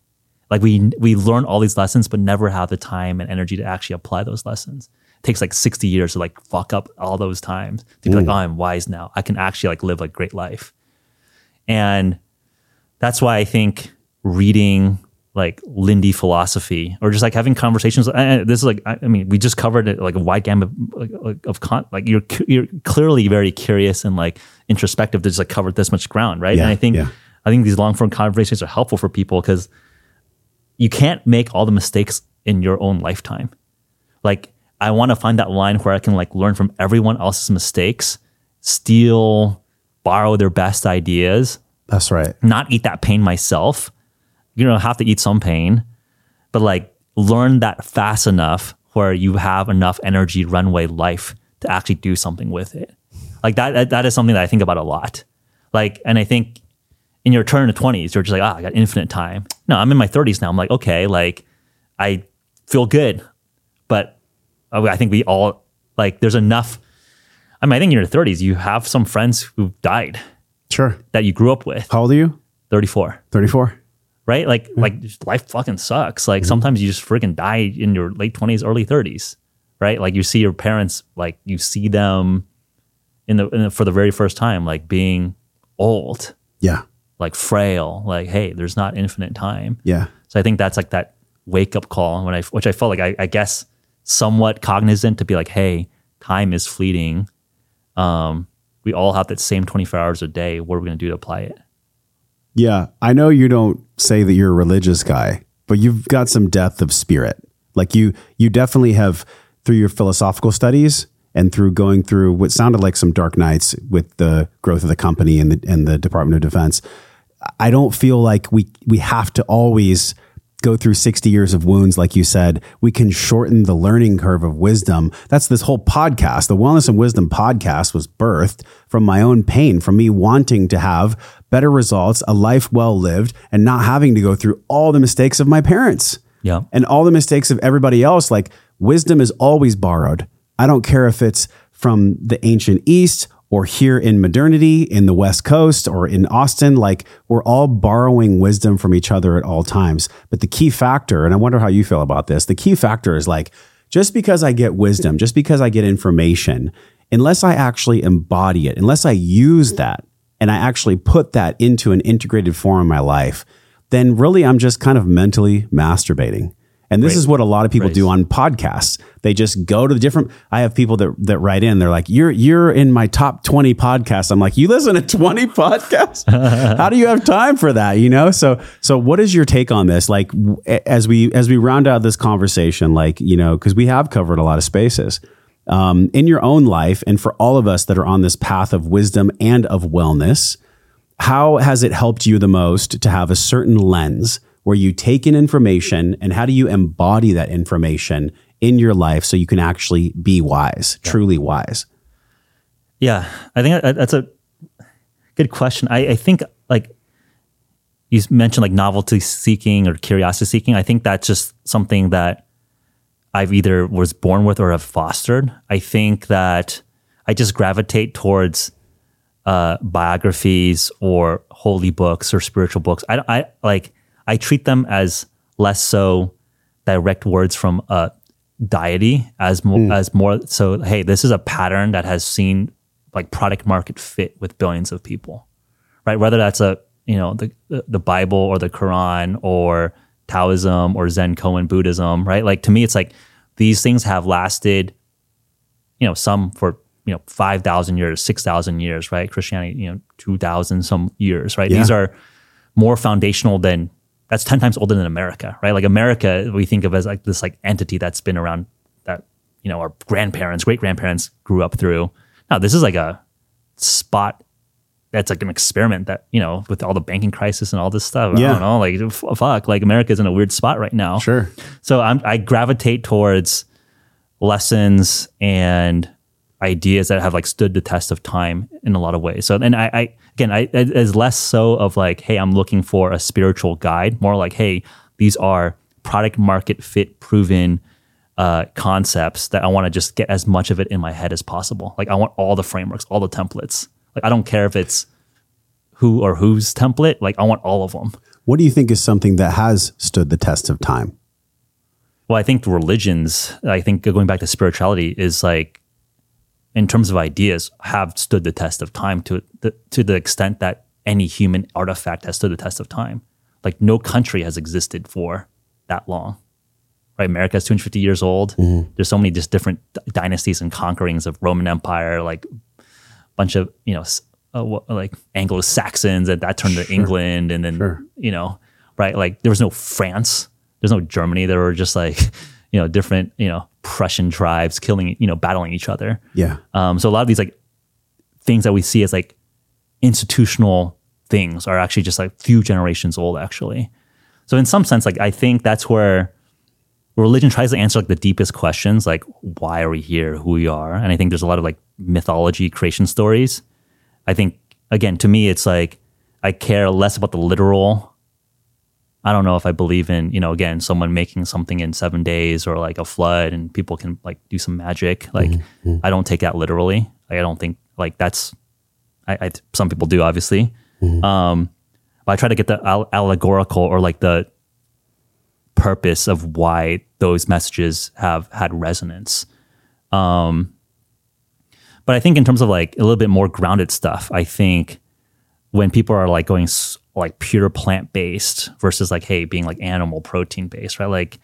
Like we we learn all these lessons, but never have the time and energy to actually apply those lessons. It takes like 60 years to like fuck up all those times to be like, oh, I'm wise now. I can actually like live a great life. And that's why I think reading like Lindy philosophy or just like having conversations. And this is like, I I mean, we just covered it like a wide gamut of, like, like, of con, like you're, you're clearly very curious and like introspective to just like cover this much ground. Right. Yeah, and I think, yeah. I think these long form conversations are helpful for people because you can't make all the mistakes in your own lifetime. Like I want to find that line where I can like learn from everyone else's mistakes, steal, borrow their best ideas, That's right. not eat that pain myself. You know, have to eat some pain, but like learn that fast enough where you have enough energy, runway, life to actually do something with it. Like that, that, that is something that I think about a lot. Like, and I think in your turn to twenties, you're just like, ah, I got infinite time. No, I'm in my thirties now. I'm like, okay, like I feel good, but I think we all like there's enough. I mean, I think in your thirties, you have some friends who died Sure. that you grew up with. How old are you? 34 34. right? Like like life fucking sucks. Like sometimes you just freaking die in your late twenties, early thirties, right? Like you see your parents, like you see them in the, in the for the very first time, like being old, Yeah. Like frail. Like hey, there's not infinite time. Yeah. So I think that's like that wake up call when I which I felt like I, I guess somewhat cognizant to be like, hey, time is fleeting. Um, we all have that same 24 hours a day. What are we gonna do to apply it? Yeah, I know you don't say that you're a religious guy, but you've got some depth of spirit. Like you you definitely have through your philosophical studies and through going through what sounded like some dark nights with the growth of the company and the and the Department of Defense. I don't feel like we we have to always go through 60 years of wounds like you said we can shorten the learning curve of wisdom that's this whole podcast the wellness and wisdom podcast was birthed from my own pain from me wanting to have better results a life well lived and not having to go through all the mistakes of my parents Yeah. and all the mistakes of everybody else. Like wisdom is always borrowed. I don't care if it's from the ancient East or here in modernity in the West Coast or in Austin. Like we're all borrowing wisdom from each other at all times. But the key factor, and I wonder how you feel about this, the key factor is like, just because I get wisdom, just because I get information, unless I actually embody it, unless I use that and I actually put that into an integrated form in my life, then really I'm just kind of mentally masturbating. And this Right. is what a lot of people Right. do on podcasts. They just go to the different. I have people that that write in. They're like, "You're you're in my top twenty podcasts." I'm like, "You listen to twenty podcasts? How do you have time for that?" You know. So so what is your take on this? Like as we as we round out this conversation, like you know, because we have covered a lot of spaces um, in your own life, and for all of us that are on this path of wisdom and of wellness how has it helped you the most to have a certain lens where you take in information and how do you embody that information in your life so you can actually be wise, truly wise? Yeah, I think that's a good question. I, I think like you mentioned, like novelty seeking or curiosity seeking. I think that's just something that I've either was born with or have fostered. I think that I just gravitate towards uh, biographies or holy books or spiritual books. I, I like I treat them as less so direct words from a deity as more hmm. as more so. Hey, this is a pattern that has seen like product market fit with billions of people, right? Whether that's a you know the the Bible or the Quran or Taoism or Zen Koan Buddhism, right? Like to me, it's like these things have lasted you know, some for you know five thousand years, six thousand years, right? Christianity, you know, two thousand some years, right? Yeah. These are more foundational than that's ten times older than America, right? Like America, we think of as like this like entity that's been around that you know our grandparents, great grandparents grew up through. Now this is like a spot that's like an experiment that you know with all the banking crisis and all this stuff. Yeah. I don't know, like f- fuck, like America's in a weird spot right now. Sure. So I'm, I gravitate towards lessons and ideas that have like stood the test of time in a lot of ways. So and I, I again, I it is less so of like, hey, I'm looking for a spiritual guide, more like, hey, these are product market fit proven uh, concepts that I want to just get as much of it in my head as possible. Like I want all the frameworks, all the templates. Like I don't care if it's who or whose template. Like I want all of them. What do you think is something that has stood the test of time? Well, I think religions, I think going back to spirituality is like, in terms of ideas, have stood the test of time to the, to the extent that any human artifact has stood the test of time. Like no country has existed for that long. Right, America is 250 years old. There's so many just different d- dynasties and conquerings of Roman Empire, like a bunch of you know, uh, like Anglo Saxons, and that turned to England, and then you know, right, like there was no France, there's no Germany. There were just like you know different you know Prussian tribes killing you know battling each other. Yeah. Um, so a lot of these like things that we see as like institutional things are actually just like few generations old actually. So in some sense, like I think that's where religion tries to answer like the deepest questions, like why are we here, who we are, and I think there's a lot of like mythology creation stories. I think again to me, it's like I care less about the literal. I don't know if I believe in you know again someone making something in seven days or like a flood and people can like do some magic. Like I don't take that literally. Like I don't think like that's. I, I some people do obviously. Um, but I try to get the al- allegorical or like the purpose of why those messages have had resonance. Um, but I think in terms of like a little bit more grounded stuff, I think when people are like going like pure plant based versus like hey being like animal protein based, right? Like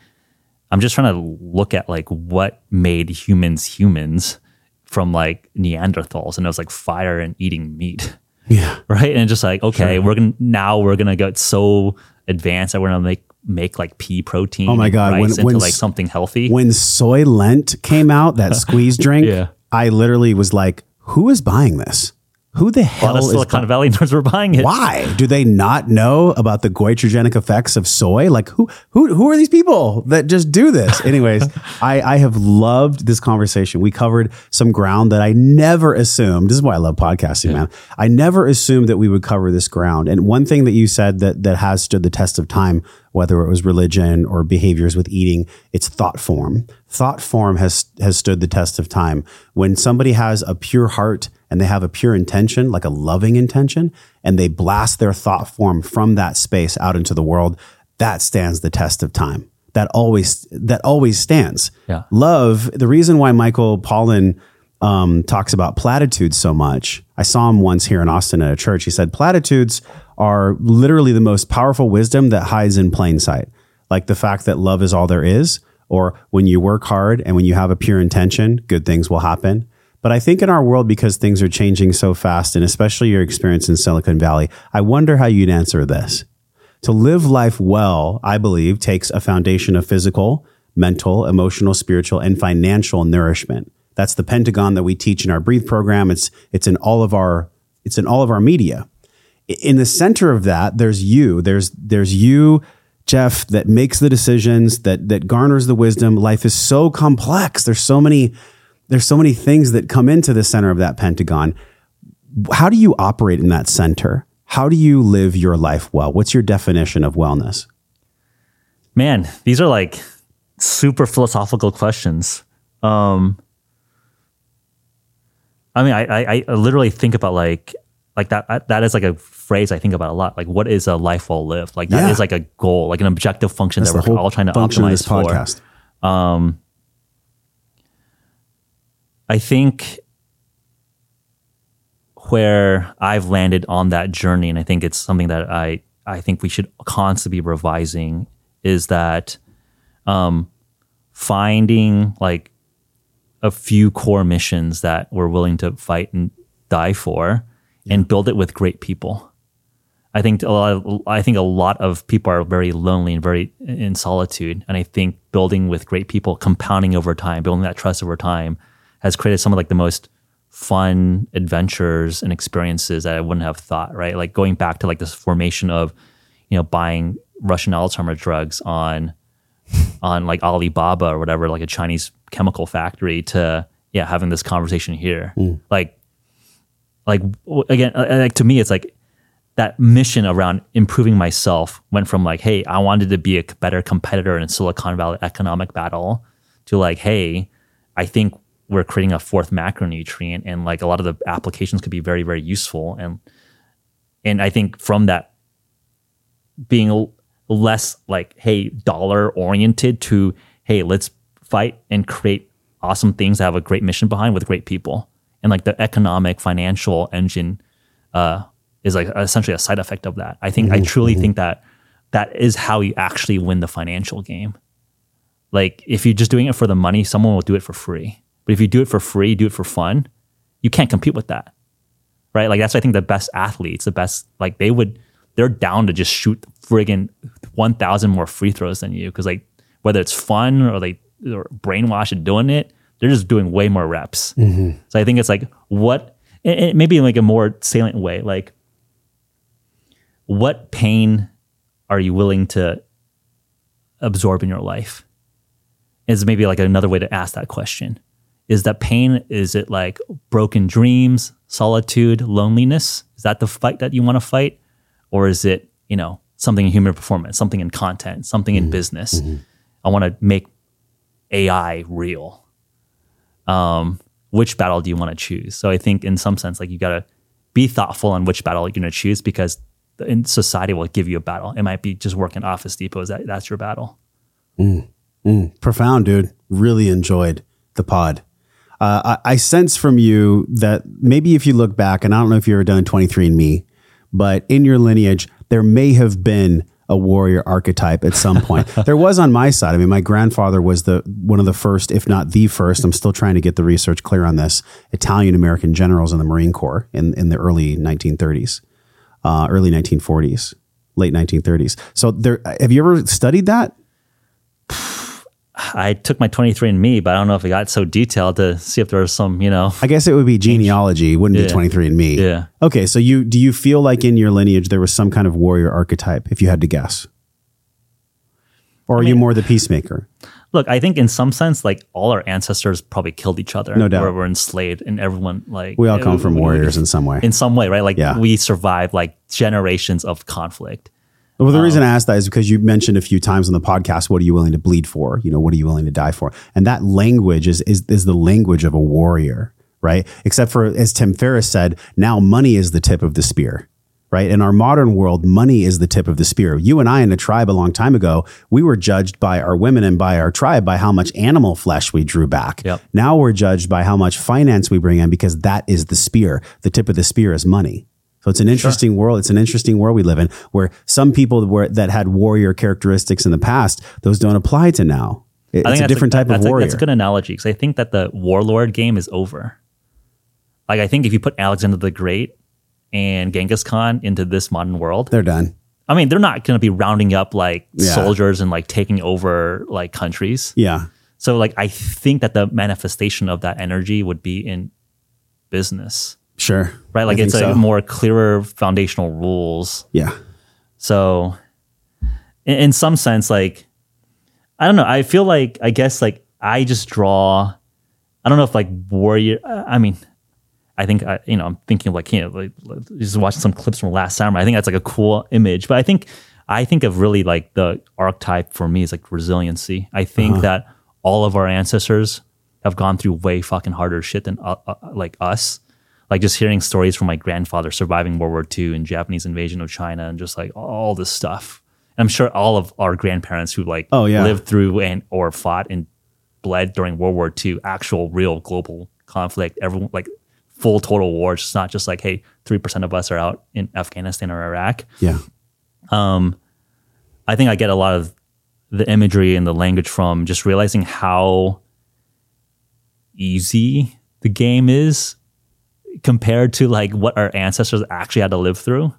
I'm just trying to look at like what made humans humans from like Neanderthals, and it was like fire and eating meat Yeah. right? And just like, okay, we're gonna now we're gonna get so advanced that we're gonna make make like pea protein. Oh my God, when- into when like something healthy. When Soylent came out, that squeeze drink, Yeah. I literally was like, who is buying this? Who the hell of is Silicon bu- Valley nerds were buying it. Why do they not know about the goitrogenic effects of soy? Like who who who are these people that just do this? Anyways, I I have loved this conversation. We covered some ground that I never assumed. This is why I love podcasting, man. I never assumed that we would cover this ground. And one thing that you said that that has stood the test of time, whether it was religion or behaviors with eating, it's thought form. Thought form has has stood the test of time. When somebody has a pure heart and they have a pure intention, like a loving intention, and they blast their thought form from that space out into the world, that stands the test of time. That always that always stands. Yeah. Love, the reason why Michael Pollan um, talks about platitudes so much. I saw him once here in Austin at a church. He said platitudes are literally the most powerful wisdom that hides in plain sight. Like the fact that love is all there is, or when you work hard and when you have a pure intention, good things will happen. But I think in our world, because things are changing so fast, and especially your experience in Silicon Valley, I wonder how you'd answer this. To live life well, I believe, takes a foundation of physical, mental, emotional, spiritual, and financial nourishment. That's the pentagon that we teach in our Breathe program. It's it's in all of our it's in all of our media. In the center of that, there's you. There's there's you, Jeff, that makes the decisions, that that garners the wisdom. Life is so complex. There's so many there's so many things that come into the center of that pentagon. How do you operate in that center? How do you live your life well? What's your definition of wellness? Man, these are like super philosophical questions. Um, I mean, I, I, I literally think about like like that. That is like a phrase I think about a lot. Like, what is a life well lived? Like that is Yeah. like a goal, like an objective function That's that we're all trying to optimize for. podcast. I think where I've landed on that journey, and I think it's something that I I think we should constantly be revising, is that um, finding like a few core missions that we're willing to fight and die for, and build it with great people. I think a lot. Of, I think a lot of people are very lonely and very in solitude, and I think building with great people, compounding over time, building that trust over time, has created some of like the most fun adventures and experiences that I wouldn't have thought. Right, like going back to like this formation of, you know, buying Russian Alzheimer drugs on, on like Alibaba or whatever, like a Chinese chemical factory, to yeah, having this conversation here, like like again uh, like to me it's like that mission around improving myself went from like hey i wanted to be a better competitor in silicon valley economic battle to like hey i think we're creating a fourth macronutrient and like a lot of the applications could be very very useful and and i think from that being less like, hey, dollar oriented to, hey, let's fight and create awesome things that have a great mission behind with great people. And like the economic, financial engine uh, is like essentially a side effect of that. I think I truly think that that is how you actually win the financial game. Like if you're just doing it for the money, someone will do it for free. But if you do it for free, do it for fun, you can't compete with that. Right? Like that's why I think the best athletes, the best like they would they're down to just shoot friggin' 1000 more free throws than you cuz like whether it's fun or like or brainwashed and doing it, they're just doing way more reps. Mm-hmm. So I think it's like what and maybe in like a more salient way, like what pain are you willing to absorb in your life? Is maybe like another way to ask that question. Is that pain? Is it like broken dreams, solitude, loneliness? Is that the fight that you want to fight? Or is it, you know, something in human performance, something in content, something in mm-hmm. business? Mm-hmm. I want to make AI real. Um, which battle do you want to choose? So I think in some sense, like you got to be thoughtful on which battle you're going to choose because in society will give you a battle. It might be just working Office Depot. Is that that's your battle? Mm. Mm. Profound, dude. Really enjoyed the pod. Uh, I, I sense from you that maybe if you look back, and I don't know if you ever done 23andMe, but in your lineage, there may have been a warrior archetype at some point. there was on my side. I mean, my grandfather was the one of the first, if not the first. I'm still trying to get the research clear on this. Italian American generals in the Marine Corps in in the early 1930s, uh, early 1940s, late 1930s. So there, have you ever studied that? I took my 23andMe, but I don't know if it got so detailed to see if there was some, you know, I guess it would be genealogy, wouldn't Yeah. be 23andMe. Yeah. Okay, so you do you feel like in your lineage there was some kind of warrior archetype if you had to guess? Or are you more the peacemaker? look, I think in some sense, like all our ancestors probably killed each other. No doubt. Or were enslaved and everyone like We all come from we- warriors in some way. in some way, right? Like Yeah. we survived like generations of conflict. Well, the reason Um, I asked that is because you mentioned a few times on the podcast, what are you willing to bleed for? You know, what are you willing to die for? And that language is is is the language of a warrior, right? Except for as Tim Ferriss said, now money is the tip of the spear. Right. In our modern world, money is the tip of the spear. You and I in a tribe a long time ago, we were judged by our women and by our tribe by how much animal flesh we drew back. Yep. Now we're judged by how much finance we bring in because that is the spear. The tip of the spear is money. So it's an interesting world. It's an interesting world we live in where some people were, that had warrior characteristics in the past, those don't apply to now. It- It's a different type of warrior. that's a good analogy because I think that the warlord game is over. Like I think if you put Alexander the Great and Genghis Khan into this modern world, They're done. I mean, they're not going to be rounding up like Yeah. soldiers and like taking over like countries. Yeah. So like I think that the manifestation of that energy would be in business, Sure. right? Like I it's a so. more clearer foundational rules. Yeah. So in, in some sense, like I don't know. I feel like I guess like I just draw. I don't know if like warrior. I mean, I think I, you know I'm thinking of like you know like just watching some clips from last summer. I think that's like a cool image. But I think I think of really like the archetype for me is like resiliency. I think that all of our ancestors have gone through way fucking harder shit than uh, uh, like us. Like just hearing stories from my grandfather surviving World War II and Japanese invasion of China and just like all this stuff. And I'm sure all of our grandparents who like Oh, yeah. lived through and or fought and bled during World War II, actual real global conflict, everyone like full total war. It's not just like, hey, three percent of us are out in Afghanistan or Iraq. Yeah. Um, I think I get a lot of the imagery and the language from just realizing how easy the game is compared to like what our ancestors actually had to live through.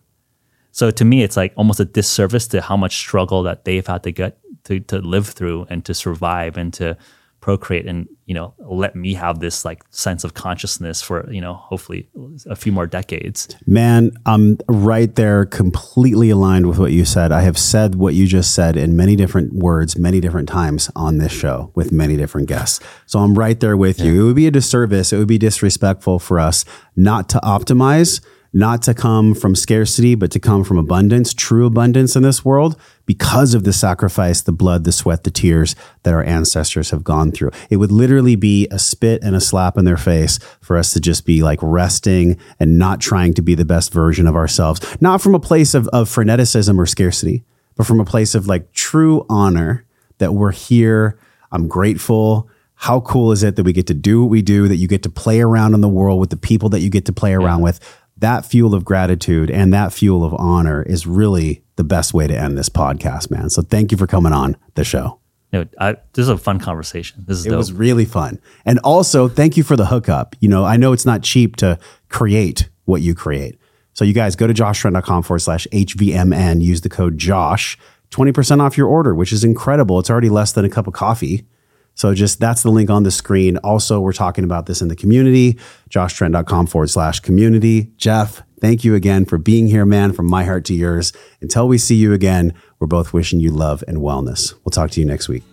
So to me, it's like almost a disservice to how much struggle that they've had to get to, to live through and to survive and to procreate and you know let me have this like sense of consciousness for you know hopefully a few more decades. Man, I'm right there, completely aligned with what you said. I have said what you just said in many different words, many different times on this show with many different guests. So I'm right there with you. It would be a disservice, it would be disrespectful for us not to optimize, not to come from scarcity, but to come from abundance, true abundance in this world because of the sacrifice, the blood, the sweat, the tears that our ancestors have gone through. It would literally be a spit and a slap in their face for us to just be like resting and not trying to be the best version of ourselves, not from a place of, of freneticism or scarcity, but from a place of like true honor that we're here. I'm grateful. How cool is it that we get to do what we do, that you get to play around in the world with the people that you get to play around with? That fuel of gratitude and that fuel of honor is really the best way to end this podcast, man. So thank you for coming on the show. No, I, this is a fun conversation. This is It dope. was really fun. And also, thank you for the hookup. You know, I know it's not cheap to create what you create. So you guys go to joshtrent.com forward slash HVMN, use the code JOSH, 20% off your order, which is incredible. It's already less than a cup of coffee. So just that's the link on the screen. Also, we're talking about this in the community, joshtrent.com forward slash community. Jeff, thank you again for being here, man, from my heart to yours. Until we see you again, we're both wishing you love and wellness. We'll talk to you next week.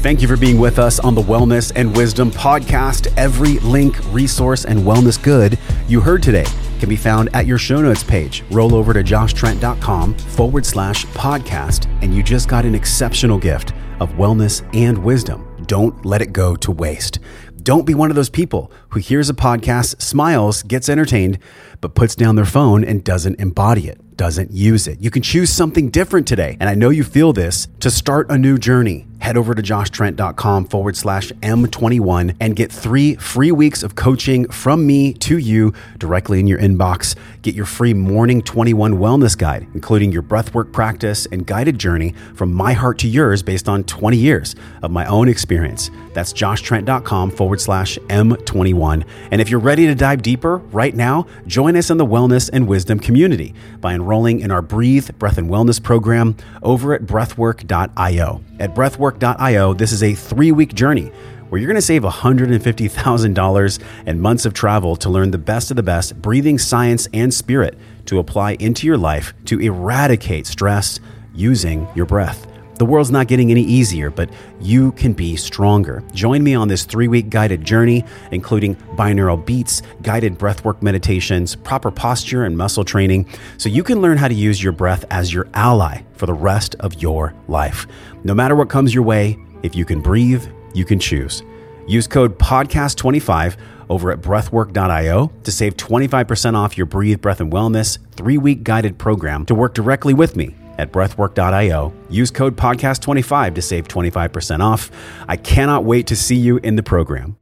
Thank you for being with us on the Wellness and Wisdom podcast. Every link, resource, and wellness good you heard today can be found at your show notes page. Roll over to joshtrent.com forward slash podcast, and you just got an exceptional gift of wellness and wisdom. Don't let it go to waste. Don't be one of those people who hears a podcast, smiles, gets entertained, but puts down their phone and doesn't embody it, doesn't use it. You can choose something different today. And I know you feel this to start a new journey. Head over to joshtrent.com forward slash M21 and get three free weeks of coaching from me to you directly in your inbox. Get your free Morning 21 wellness guide, including your breathwork practice and guided journey from my heart to yours based on 20 years of my own experience. That's joshtrent.com forward slash M21. And if you're ready to dive deeper right now, join us in the Wellness and Wisdom community by enrolling in our Breathe Breath and Wellness program over at breathwork.io. At breathwork.io, this is a three week journey where you're going to save $150,000 and months of travel to learn the best of the best breathing science and spirit to apply into your life to eradicate stress using your breath. The world's not getting any easier, but you can be stronger. Join me on this three week guided journey, including binaural beats, guided breathwork meditations, proper posture, and muscle training, so you can learn how to use your breath as your ally for the rest of your life. No matter what comes your way, if you can breathe, you can choose. Use code PODCAST25 over at breathwork.io to save 25% off your Breathe Breath and Wellness three week guided program to work directly with me at breathwork.io. Use code podcast25 to save 25% off. I cannot wait to see you in the program.